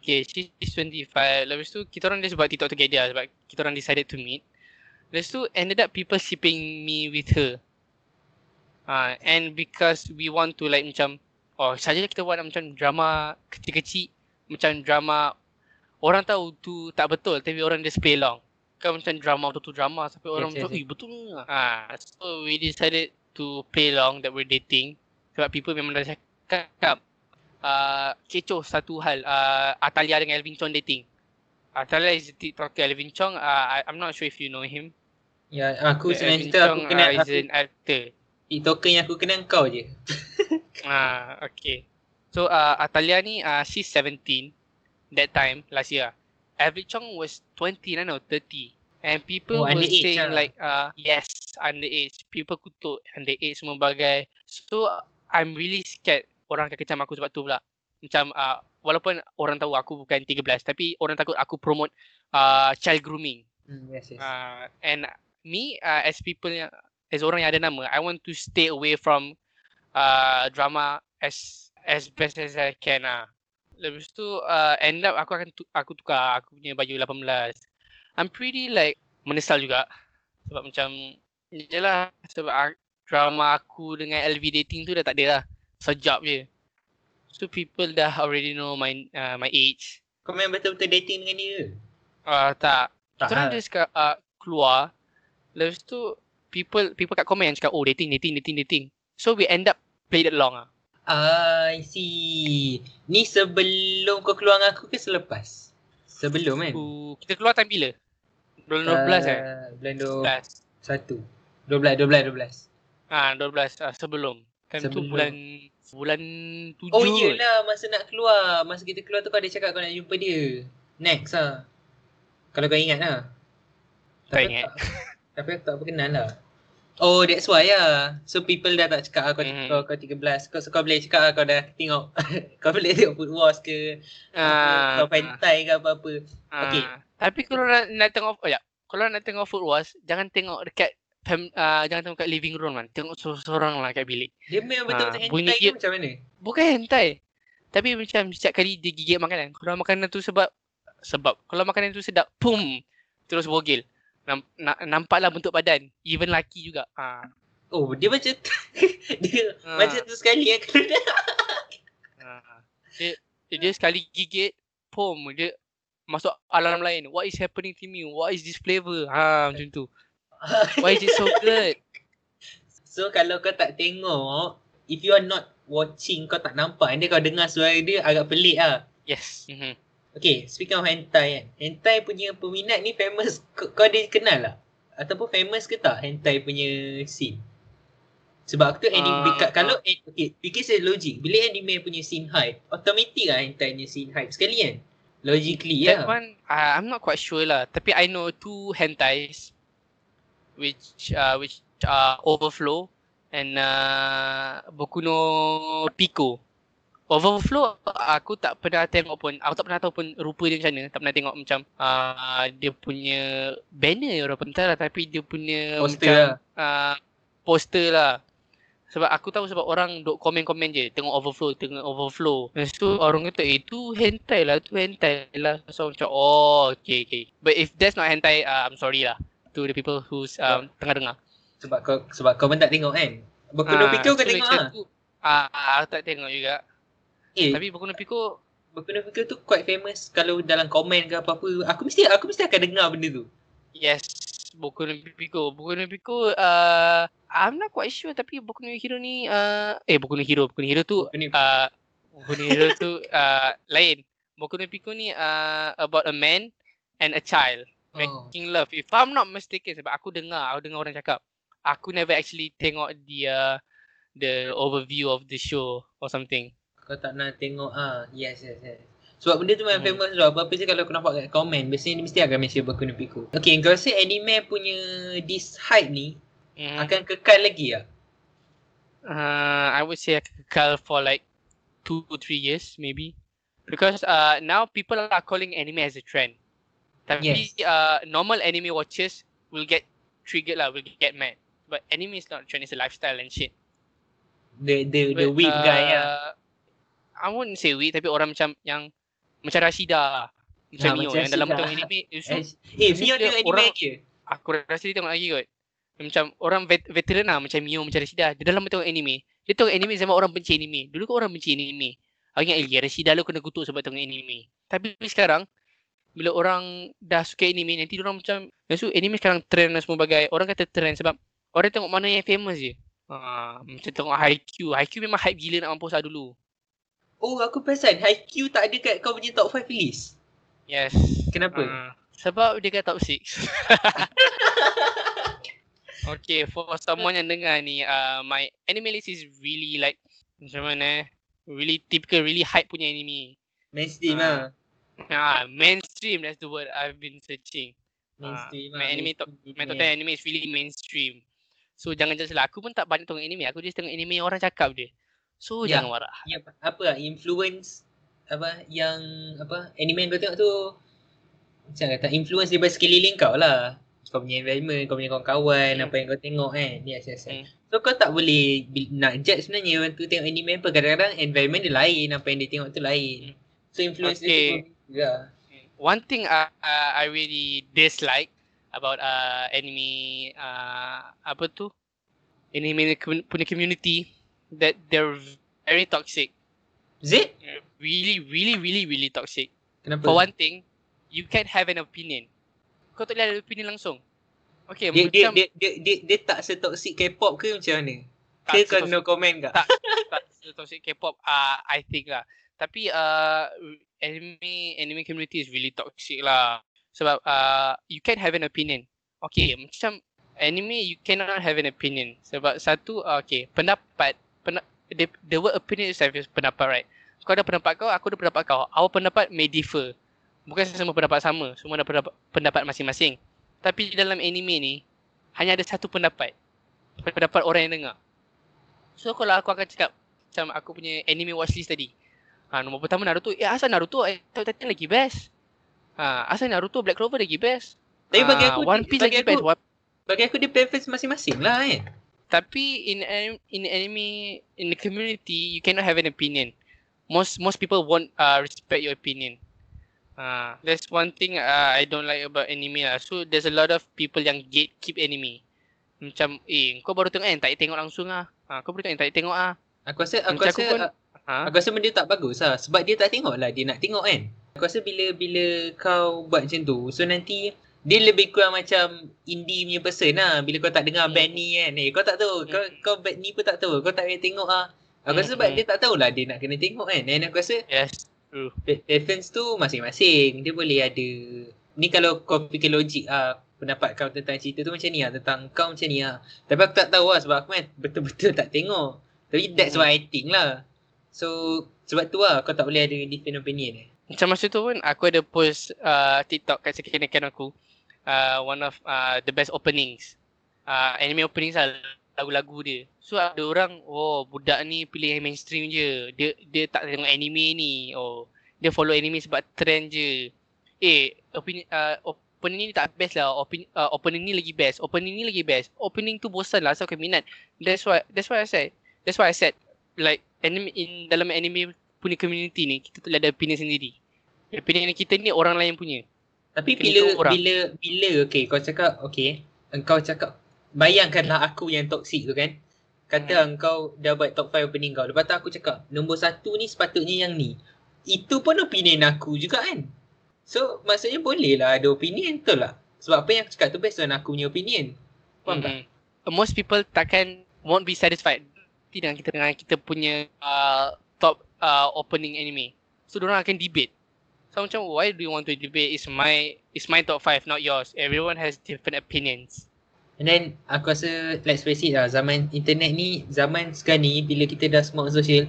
Okay, she's 25. Lepas tu kita orang just buat TikTok together lah sebab kita orang decided to meet. Lepas tu ended up people shipping me with her. Uh, and because we want to like macam oh saja kita buat macam drama kecil-kecil macam drama orang tahu tu tak betul tapi orang just play along. Kan macam drama betul-betul drama sampai orang yes, macam yes. eh betul ni. Ha, so we decided to play along that we're dating sebab people memang dah cakap uh, kecoh satu hal uh, Atalia dengan Elvin Chong dating. Atalia is a TikToker Elvin Chong uh, I, I'm not sure if you know him. Ya, aku sebenarnya Elvin cerita aku kenal uh, is an actor. TikToker yang aku kenal kau je. Ah, okay. So uh, Atalia ni uh, she's 17 that time last year. Elvin Chong was 20 no 30. And people Oh, were saying lah. like uh, yes underage. People kutuk underage semua bagai. So I'm really scared orang akan kecam aku sebab tu pula. Macam uh, walaupun orang tahu aku bukan 13 tapi orang takut aku promote uh, child grooming. Hmm, yes yes. Uh, and me uh, as people yang as orang yang ada nama, I want to stay away from uh, drama as as best as I can lah. Lepas tu uh, end up aku akan tu, aku tukar aku punya baju 18. I'm pretty like menyesal juga sebab macam jelah sebab drama aku dengan LV dating tu dah tak ada lah. Sejap je. So people dah already know my uh, my age. Kau main betul-betul dating dengan dia? Uh, tak. Tak. Kita orang just kat, uh, keluar. Lepas tu people people kat komen cakap oh dating dating dating dating. So we end up play that long ah. I see. Ni sebelum kau keluar dengan aku ke selepas? Sebelum kan? Uh, kita keluar time bila? Bulan 12 eh? Uh, Bulan 12. 12. 12, 12, 12. Ah 12 ah sebelum. Time tu Sebelum. bulan bulan 7. Oh iyalah masa nak keluar. Masa kita keluar tu kau ada cakap kau nak jumpa dia. Next lah. Kalau kau ingat lah. Tak Tapi ingat. aku tak- Tapi aku tak berkenan lah. Oh that's why lah. So people dah tak cakap ah, kau, Mhm. kau, kau 13. Kau, so kau boleh cakap ah, kau dah tengok. kau boleh tengok Food Wars ke. Ah, kau pentai ke apa-apa. ah. okay. Tapi kalau nak, nak tengok oh ya, kalau nak tengok Food Wars, jangan tengok dekat fam, uh, jangan tengok kat living room kan. Tengok seorang-seorang lah kat bilik. Dia memang betul-betul Ah, bunyi hentai dia- ke macam mana? Bukan hentai. Tapi macam setiap kali dia gigit makanan. Kalau makanan tu sebab sebab kalau makanan tu sedap, pum terus bogel. Nam, na, nampaklah bentuk badan. Even laki juga. Ha. Oh, dia macam tu. dia Ah. macam tu sekali yang kalau. Ha. Dia, dia sekali gigit, pom, dia masuk alam lain. What is happening to me? What is this flavor? Ha, macam tu. Why is it so good? So kalau kau tak tengok, if you are not watching, kau tak nampak. Dia kau dengar suara dia agak pelik lah. Yes. Mm-hmm. Okay, speaking of hentai kan. Hentai punya peminat ni famous. Kau, kau ada kenal tak? Ataupun famous ke tak hentai punya scene? Sebab aku tu anime, uh, kalau, uh, okay, fikir saya logik. Bila anime punya scene hype, automatic lah hentai punya scene hype sekali kan? Logically That lah. one, uh, I'm not quite sure lah. Tapi I know two hentais which uh, which are Overflow and uh, Boku no Pico. Overflow aku tak pernah tengok pun. Aku tak pernah tahu pun rupa dia macam mana. Tak pernah tengok macam uh, dia punya banner orang pentas lah tapi dia punya Poster macam lah. uh, poster lah. Sebab aku tahu sebab orang duk komen-komen je. Tengok overflow, tengok overflow. Lepas tu orang kata, eh tu hentai lah, tu hentai lah. So macam, oh okay okay. But if that's not hentai, uh, I'm sorry lah. To the people who's um, tengah dengar. Sebab kau sebab kau pun tak tengok kan? Boku no Ah, Pico kau tengok lah. Ah, uh, aku tak tengok juga. Eh, Tapi Boku Pico, Boku no Pico tu quite famous kalau dalam komen ke apa-apa. Aku mesti aku mesti akan dengar benda tu. yes. Boku no Pico. Boku no Pico, uh, I'm not quite sure tapi Boku no Hero ni, uh, eh Boku no Hero, Boku no Hero tu uh, Boku no Hero tu uh, lain. Boku no Pico ni uh, about a man and a child Oh. making love. If I'm not mistaken sebab aku dengar, aku dengar orang cakap. Aku never actually tengok the uh, the overview of the show or something. Kau tak nak tengok ah. Yes, yes, yes. Sebab benda tu memang Hmm. famous tu. Apa-apa je kalau kau nampak kat komen, biasanya dia mesti akan mention Boku no Pico. Okay, kau rasa anime punya this hype ni Mm. akan kekal lagi tak? Uh, I would say kekal for like two to three years maybe. Because uh, now people are calling anime as a trend. Tapi Yes. uh, normal anime watchers will get triggered lah, will get mad. But anime is not a trend, it's a lifestyle and shit. The the the weak uh, guy lah. I wouldn't say weak tapi orang macam yang macam Rashida lah. Macam Ha, Mio macam yang dalam bentuk anime. Eh, eh Biasanya Mio dia tengok anime orang- ke? aku rasa dia tengok lagi kot. Dia Macam orang vet, veteran lah macam Mio macam Rashida. Dia dalam tengok anime. Dia tengok anime zaman orang benci anime. Dulu kan orang benci anime. Aku ingat lagi Rashida lu kena kutuk sebab tengok anime. Tapi sekarang bila orang dah suka anime nanti orang macam tu anime sekarang trend dan semua bagai Orang kata trend sebab Orang tengok mana yang famous je ha, Macam tengok Haikyuu Haikyuu memang hype gila nak mampus lah dulu Oh, aku perasan Haikyuu tak ada kat kau punya top 5 list. Yes Kenapa? Ah, sebab dia kat top 6. okay, for someone yang dengar ni, uh, my anime list is really like, macam mana eh, really typical, really hype punya anime. Mainstream Ah. lah. Ah, mainstream, that's the word I've been searching. Mainstream my lah. anime top- My top punya. 10 anime is really mainstream. So jangan jangan salah, aku pun tak banyak tengok anime, aku just tengok anime orang cakap je. So Ya. jangan marah. Ya, apa lah, influence apa yang apa anime yang kau tengok tu macam kata influence daripada sekeliling kau lah. Kau punya environment, kau punya kawan-kawan, Hmm. apa yang kau tengok kan. Yes, yes, yes. Hmm. So kau tak boleh bil- nak judge sebenarnya orang tu tengok anime apa. Kadang-kadang environment dia lain, apa yang dia tengok tu lain. So influence Okay. dia tu juga. One thing uh, uh, I really dislike about uh, anime uh, apa tu anime punya community that they're very toxic. Zid? Really, really, really, really toxic. Kenapa? For one thing, you can't have an opinion. Kau tak boleh ada opinion langsung. Okay, dia, dia, macam dia, dia, dia, dia, tak setoksik K-pop ke macam mana? tak Ke kau setoxic- no comment kak? tak tak toxic K-pop uh, I think lah. Tapi uh, anime anime community is really toxic lah. Sebab uh, you can have an opinion. Okay, macam anime you cannot have an opinion. Sebab satu uh, okay, pendapat pena, the, the word opinion itself is pendapat right. Kau ada pendapat kau, aku ada pendapat kau. Our pendapat may differ. Bukan semua pendapat sama, semua ada pendapat, pendapat masing-masing. Tapi dalam anime ni hanya ada satu pendapat. Pendapat orang yang dengar. So kalau aku akan cakap macam aku punya anime watchlist tadi. Ha, nombor pertama Naruto. Eh asal Naruto eh Attack on Titan lagi best. Ha, asal Naruto Black Clover lagi best. Tapi bagi Ah, aku, One Piece bagi lagi aku, best. One, bagi aku dia preference masing-masing lah kan. Tapi in in anime in the community you cannot have an opinion. Most most people won't uh, respect your opinion. Uh, that's one thing uh, I don't like about anime lah. So there's a lot of people yang gatekeep anime. Macam eh kau baru tengok kan tak tengok langsung ah. Ha, kau baru tengok tak payah tengok ah. Aku rasa aku Macam rasa aku pun- uh, Ha. aku rasa benda tak bagus lah sebab dia tak tengok lah dia nak tengok kan. Aku rasa bila bila kau buat macam tu so nanti dia lebih kurang macam indie punya person lah bila kau tak dengar band ni kan. Eh kau tak tahu kau kau band ni pun tak tahu kau tak payah tengok ah. Aku rasa sebab dia tak tahulah dia nak kena tengok kan. Dan aku rasa Yes. True. preference tu masing-masing. Dia boleh ada ni kalau kau fikir logik ah pendapat kau tentang cerita tu macam ni lah tentang kau macam ni lah. Tapi aku tak tahu lah sebab aku kan betul-betul tak tengok. Tapi that's what I think lah. So sebab tu lah kau tak boleh ada different opinion eh. Macam masa tu pun aku ada post uh, TikTok kat account aku. Uh, one of uh, the best openings. Uh, anime openings lah lagu-lagu dia. So ada orang, oh budak ni pilih yang mainstream je. Dia dia tak tengok anime ni. Oh, dia follow anime sebab trend je. Eh, opini, uh, opening ni tak best lah. Opin, uh, opening ni lagi best. Opening ni lagi best. Opening tu bosan lah. So aku minat. That's why that's why I said. That's why I said like anime in dalam anime punya community ni kita tu ada opinion sendiri. Opinion kita ni orang lain punya. Tapi bila orang. bila bila okay kau cakap okay engkau cakap bayangkanlah aku yang toxic tu kan. Kata Hmm. engkau dah buat top 5 opening kau. Lepas tu aku cakap nombor satu ni sepatutnya yang ni. Itu pun opinion aku juga kan. So maksudnya boleh lah ada opinion betul lah. Sebab apa yang aku cakap tu based on aku punya opinion. Faham tak? Mhm. Most people takkan won't be satisfied dengan kita dengan kita punya uh, top uh, opening anime. So orang akan debate. So macam why do you want to debate? It's my it's my top 5 not yours. Everyone has different opinions. And then aku rasa let's face it lah zaman internet ni zaman sekarang ni bila kita dah on social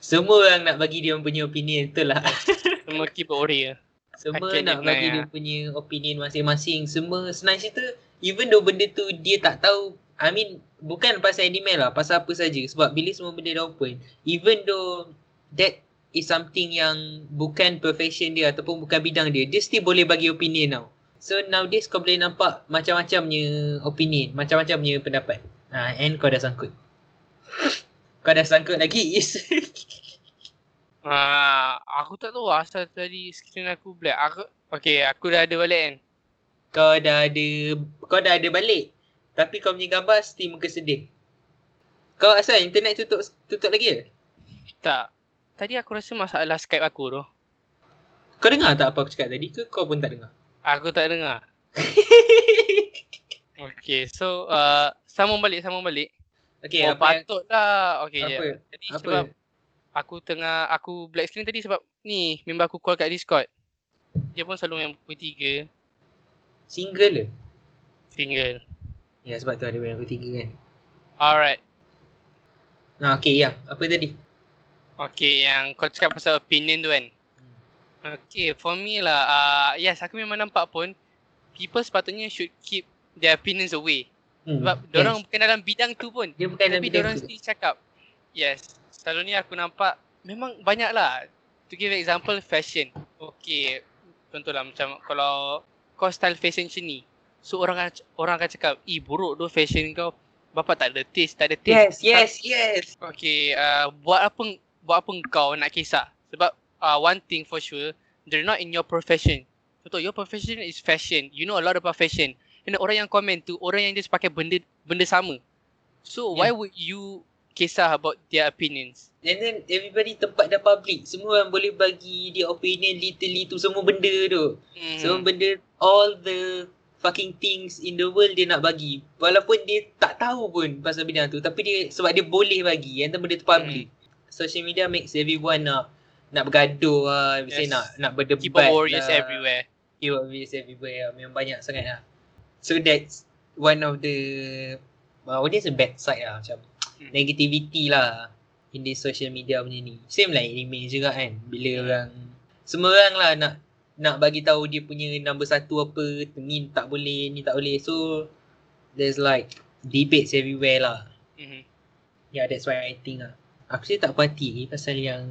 semua orang nak bagi dia punya opinion betul lah. Semua keyboard warrior. Semua can nak bagi lah. dia punya opinion masing-masing. Semua senang cerita even though benda tu dia tak tahu I mean bukan pasal anime lah, pasal apa saja sebab bila semua benda dah open, even though that is something yang bukan profession dia ataupun bukan bidang dia, dia still boleh bagi opinion tau. So nowadays kau boleh nampak macam-macamnya opinion, macam-macamnya pendapat. Ha, and kau dah sangkut. Kau dah sangkut lagi is. Ah, aku tak tahu asal tadi screen aku black. Aku okay, aku dah ada balik kan. kau dah ada kau dah ada balik. Tapi kau punya gambar still muka sedih. Kau asal internet tutup tutup lagi ke? Tak. Tadi aku rasa masalah Skype aku tu. Kau dengar tak apa aku cakap tadi ke kau pun tak dengar? Aku tak dengar. Okay, so uh, sambung balik, sambung balik. okay, oh, apa yang, patutlah. Okay, apa? je. Jadi Apa? sebab aku tengah, aku black screen tadi sebab ni, member aku call kat Discord. Dia pun selalu yang pukul 3, Single ke? single. Ya sebab tu ada yang ketiga kan. Alright. Nah, okay ya. Apa tadi? Okay, yang kau cakap pasal opinion tu kan. Okay, for me lah, uh, yes, aku memang nampak pun people sepatutnya should keep their opinions away. Hmm. Sebab yes. orang bukan dalam bidang tu pun. dia bukan Tapi bidang orang tu. still cakap. Yes. Selalunya aku nampak memang banyak lah. To give example, fashion. Okay. Contohlah macam kalau kau style fashion macam ni. So orang orang akan cakap, eh buruk tu fashion kau. Bapak tak ada taste, tak ada Yes, taste. yes, yes. Okay, uh, buat apa buat apa kau nak kisah? Sebab uh, one thing for sure, they're not in your profession. Contoh, your profession is fashion. You know a lot about fashion. And orang yang komen tu, orang yang just pakai benda benda sama. So why would you kisah about their opinions? And then everybody tempat dah public. Semua orang boleh bagi dia opinion literally tu semua benda tu. Hmm. So benda all the fucking things in the world dia nak bagi. Walaupun dia tak tahu pun pasal bidang tu tapi dia sebab dia boleh bagi and then benda tu public. Social media makes everyone nak nak bergaduh lah, yes. Yes. nak nak berdebat Keyboard warriors lah. everywhere. Keyboard warriors everywhere lah. Memang banyak sangat lah. So that's one of the uh, what is a bad side lah macam Hmm. negativity lah in this social media punya ni. Same lah anime juga kan. Bila Hmm. orang semua orang lah nak nak bagi tahu dia punya number satu apa, ni tak boleh, ni tak boleh. So there's like debates everywhere lah. Mhm. Yeah, that's why I think lah. Aku sih tak puati pasal yang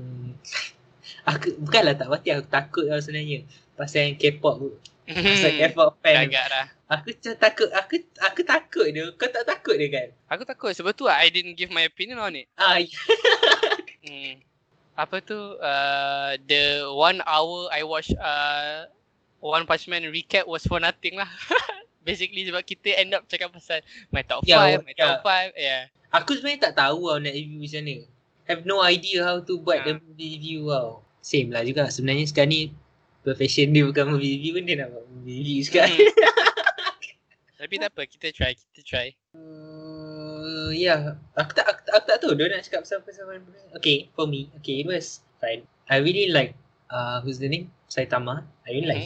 aku bukanlah tak puati aku takut lah sebenarnya pasal yang K-pop tu. Pasal Hmm. K-pop fan. Agak dah. Aku takut, aku aku takut dia. Kau tak takut dia kan? Aku takut sebab tu I didn't give my opinion on it. Ah, Hmm. Apa tu uh, the one hour I watch uh, One Punch Man recap was for nothing lah. basically sebab kita end up cakap pasal my top Ya, 5, my ya. top 5. Yeah. Aku sebenarnya tak tahu tau nak review macam mana. Have no idea how to buat Ha. the movie review tau. Same lah juga. Sebenarnya sekarang ni profession dia bukan movie review pun dia nak buat movie review sekarang. Hmm. Tapi tak apa, kita try, kita try. Uh, ya, aku tak aku, aku tak tahu dia nak cakap pasal pasal. Okay, for me, okay, it was fine. I really like uh who's the name? Saitama. I really like.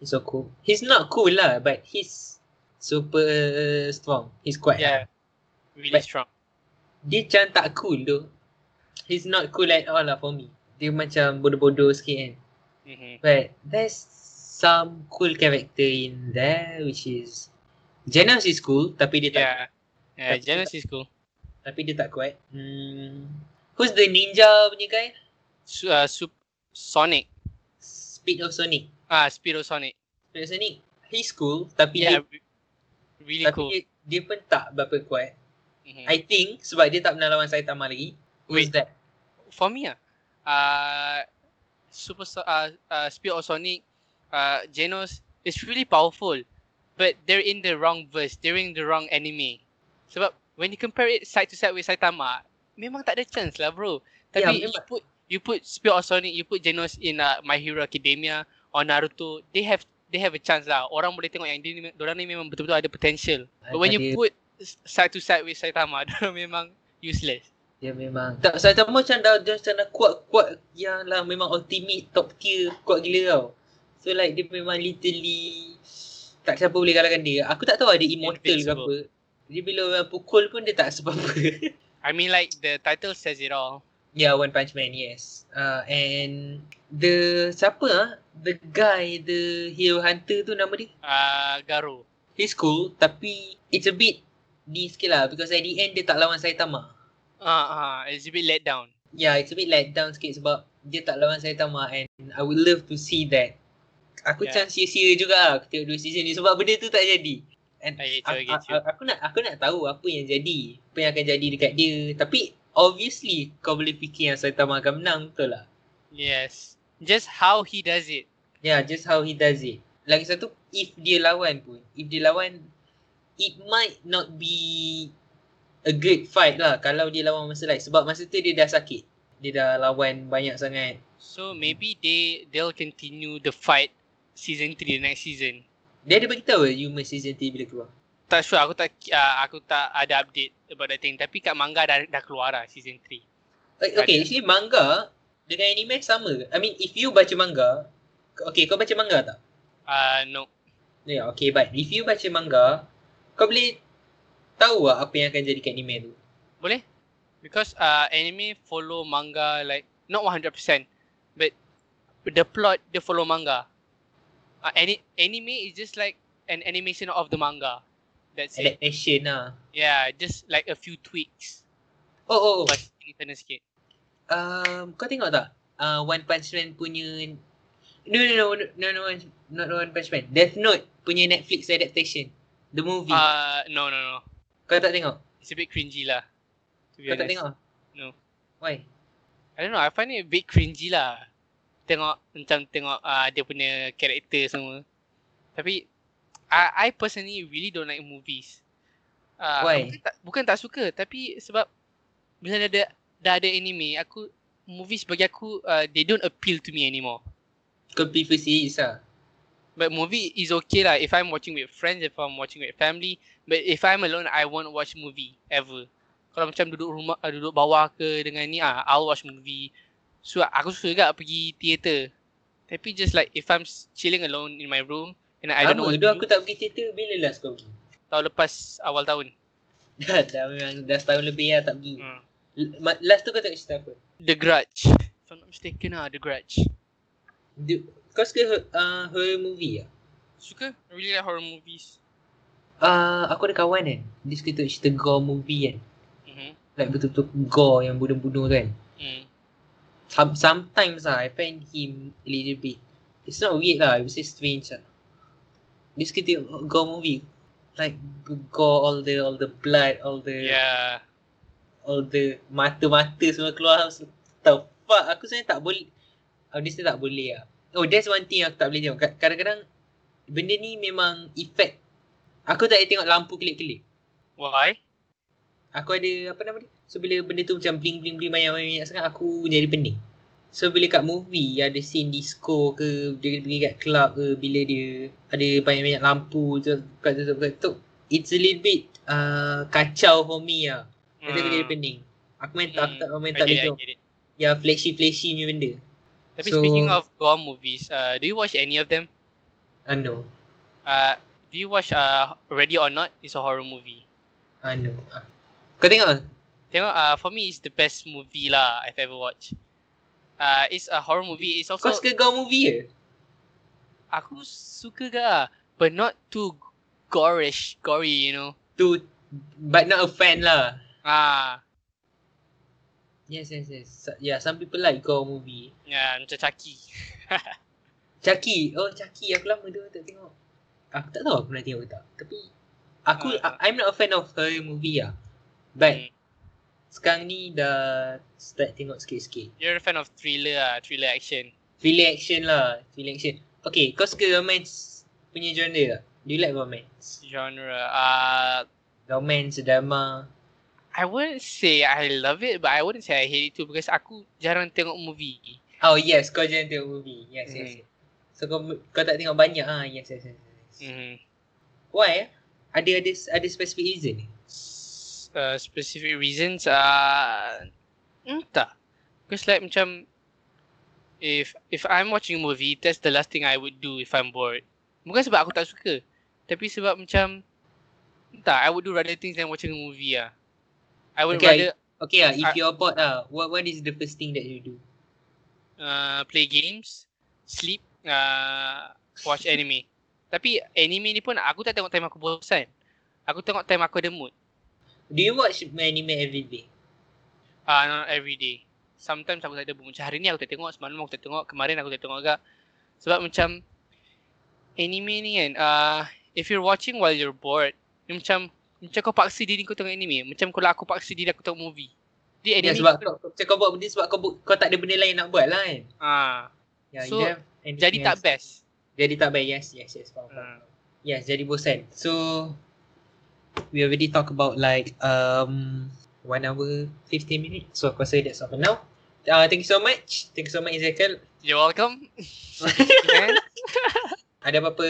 He's so cool. He's not cool lah, but he's super strong. He's quite. Yeah. Really But- strong. Dia macam tak cool tu. He's not cool at all lah for me. Dia macam bodoh-bodoh sikit kan. Mm-hmm. But there's some cool character in there which is Genos is cool tapi dia tak Yeah. Yeah, Tapi- Janus is cool. tapi dia tak kuat. Hmm. Who's the ninja punya guy? Su- uh, Sup- Sonic. Speed of Sonic. Ah, Speedo Sonic. Speed of Sonic. He's cool tapi Yeah, dia, re- really tapi cool. dia, dia pun tak berapa kuat. Mhm. I think sebab dia tak pernah lawan Saitama lagi. Who's Wait. that? For me ah, uh, Super uh, uh, Speed of Sonic, uh, Genos is really powerful, but they're in the wrong verse. They're in the wrong anime. Sebab when you compare it side to side with Saitama, memang tak ada chance lah bro. Ya, Tapi you memang. put you put Speed of Sonic, you put Genos in uh, My Hero Academia or Naruto, they have they have a chance lah. Orang boleh tengok yang dia ni, dorang ni memang betul-betul ada potential. But when you Dia- put side to side with Saitama, dorang memang useless. Dia memang tak Saitama macam dah dia macam dah kuat-kuat yang lah memang ultimate top tier kuat gila tau. So like dia memang literally tak siapa boleh kalahkan dia. Aku tak tahu ada immortal ke apa. Dia bila orang pukul pun dia tak apa-apa. I mean like the title says it all. yeah, One Punch Man, yes. Uh, and the siapa ah? The guy, the hero hunter tu nama dia. Uh, Garo. He's cool tapi it's a bit ni sikit lah because at the end dia tak lawan Saitama. Ah, uh, it's a bit let down. Yeah, it's a bit let down sikit sebab dia tak lawan Saitama and I would love to see that. Aku Yeah. macam sia-sia juga lah aku tengok dua season ni sebab benda tu tak jadi. And I get you, aku, I get you. aku nak aku nak tahu apa yang jadi. Apa yang akan jadi dekat dia. Tapi obviously kau boleh fikir yang Saitama akan menang betul lah. Yes. Just how he does it. Yeah, just how he does it. Lagi satu, if dia lawan pun. If dia lawan, it might not be a great fight lah kalau dia lawan masa lain. Sebab masa tu dia dah sakit. Dia dah lawan banyak sangat. So maybe they they'll continue the fight season 3 the next season. Dia ada bagi tahu Yuma season 3 bila keluar. Tak sure aku tak uh, aku tak ada update about that thing tapi kat manga dah dah keluar dah season 3. Okay, okay Ada. actually manga dengan anime sama? I mean, if you baca manga, okay, kau baca manga tak? Uh no. Yeah, okay, but if you baca manga, kau boleh tahu lah apa yang akan jadi kat anime tu. Boleh? Because uh anime follow manga like not 100% but the plot they follow manga. Uh, any anime is just like an animation of the manga. That's it. Adaptation lah. Yeah, just like a few tweaks. Oh, oh, oh. But sana sikit. Um, kau tengok tak? Uh, One Punch Man punya No no no no no no not One Punch Man. Death Note punya Netflix adaptation. The movie. Uh no no no. Kau tak tengok? It's a bit cringy lah. Kau tak honest. tengok? No. Why? I don't know, I find it a bit cringy lah. Tengok macam tengok uh, dia punya karakter semua. Tapi I, I personally really don't like movies. Uh, Why? Bukan tak, bukan tak suka tapi sebab bila dah ada dah ada anime, aku movies bagi aku uh, they don't appeal to me anymore. Kau prefer series lah. But movie is okay lah if I'm watching with friends, if I'm watching with family. But if I'm alone, I won't watch movie ever. Kalau macam duduk rumah, uh, duduk bawah ke dengan ni ah, I'll watch movie. So aku suka juga pergi theater. Tapi just like if I'm chilling alone in my room and I don't know Lama what dah to aku do, tak pergi teater. Bila last kau pergi? tahun lepas awal tahun. Dah, dah memang dah setahun lebih lah tak pergi. Hmm. Last tu kau tengok cerita apa? The Grudge. If I'm not mistaken ah, The Grudge. The, kau suka uh, horror movie lah? Suka? I really like horror movies. Uh, aku ada kawan kan. Dia suka tengok cerita gore movie kan. Mm-hmm. Like betul-betul gore yang bunuh-bunuh kan. Mm. Some, sometimes lah, I find him a little bit. It's not weird lah, I would say strange lah. Dia suka tengok gore movie. Like gore, all the all the blood, all the Yeah. all the mata-mata semua keluar. The fuck? Aku sebenarnya tak boleh. Obviously tak boleh lah. Oh, that's one thing aku tak boleh tengok. Ka- Kadang-kadang benda ni memang effect Aku tak boleh tengok lampu kelip-kelip. Why? Aku ada apa nama dia? So bila benda tu macam bling bling bling banyak banyak sangat aku jadi pening. So bila kat movie ada scene disco ke dia pergi kat club ke bila dia ada banyak-banyak lampu tu kat tu kat tu it's a little bit uh, kacau for me lah. Nanti aku jadi pening. Aku main tak, aku tak main tak Hmm. Boleh tengok. Ya flashy flashy punya So- speaking of gore movies, uh, do you watch any of them? Ah no. Uh, do you watch uh, Ready or Not? It's a horror movie. Ah no. Ah. Kau tengok? Tengok, uh, for me, it's the best movie lah I've ever watched. Uh, it's a horror movie. It's also Kau suka gore movie ke? aku suka ke, but not too gorish, gory, you know. Tu but not a fan lah. Ah, Yes yes yes. Yeah some people like gore movie. ya macam Chucky. Chucky. Oh Chucky aku lama tu tak tengok. Aku tak tahu aku pernah tengok ke tak. Tapi aku Ah. I- I'm not a fan of horror movie lah. But Hmm. sekarang ni dah start tengok sikit-sikit. You're a fan of thriller ah, thriller action. Thriller action lah. Thriller action. Okay kau suka romance punya genre tak? Do you like romance? Genre. Uh, Romance, drama. I wouldn't say I love it, but I wouldn't say I hate it too because aku jarang tengok movie. Oh yes kau jangan tengok movie. Yes yes. Hmm. yes. So kau kau tak tengok banyak ah. Yes yes yes. yes. Mm. Why? eh? Ada ada ada specific reason ni? Uh, specific reasons, uh, entah. Because like macam, if if I'm watching a movie, that's the last thing I would do if I'm bored. Bukan sebab aku tak suka, tapi sebab macam, entah, I would do rather things than watching a movie ah. I would Okay, rather Okay lah, if Ah. you're bored lah, what what is the first thing that you do? uh, play games, sleep, uh, watch anime. Tapi anime ni pun aku tak tengok time aku bosan. Aku tengok time aku ada mood. Do you watch anime every day? Ah, uh, not every day. Sometimes aku tak ada mood. Macam hari ni aku tak tengok, semalam aku tak tengok, kemarin aku tak tengok agak. Sebab macam anime ni kan, uh, if you're watching while you're bored, dia macam macam kau paksa diri kau tengok anime. Macam kalau aku paksa diri aku tengok movie. Dia Ya, anime sebab kau, macam kau buat benda sebab kau, kau tak ada benda lain nak buat lah kan? ah, Ya, So, anything jadi tak best. Jadi tak best, yes, yes, yes, faham, faham. Yes, jadi bosan. So, we already talk about like um one hour, 15 minutes. So, aku rasa that's all for now. Uh, thank you so much. Thank you so much, Ezekiel. You're welcome. Ada apa-apa,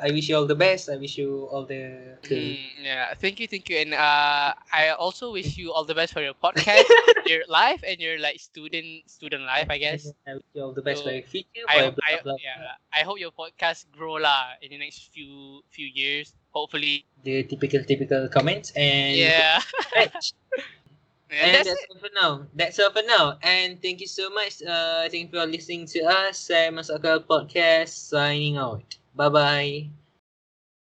I wish you all the best. I wish you all the... Mm, yeah, thank you, thank you, and uh, I also wish you all the best for your podcast, your life, and your like student student life, I guess. I wish you all the best So, for your future. I, for I, blah, blah, yeah, I hope your podcast grow lah in the next few few years. Hopefully, the typical typical comments and yeah. And that's that's, all for now. That's all for now. And thank you so much. Uh, thank you for listening to us. Saya Masuk Akal Podcast signing out. Bye bye.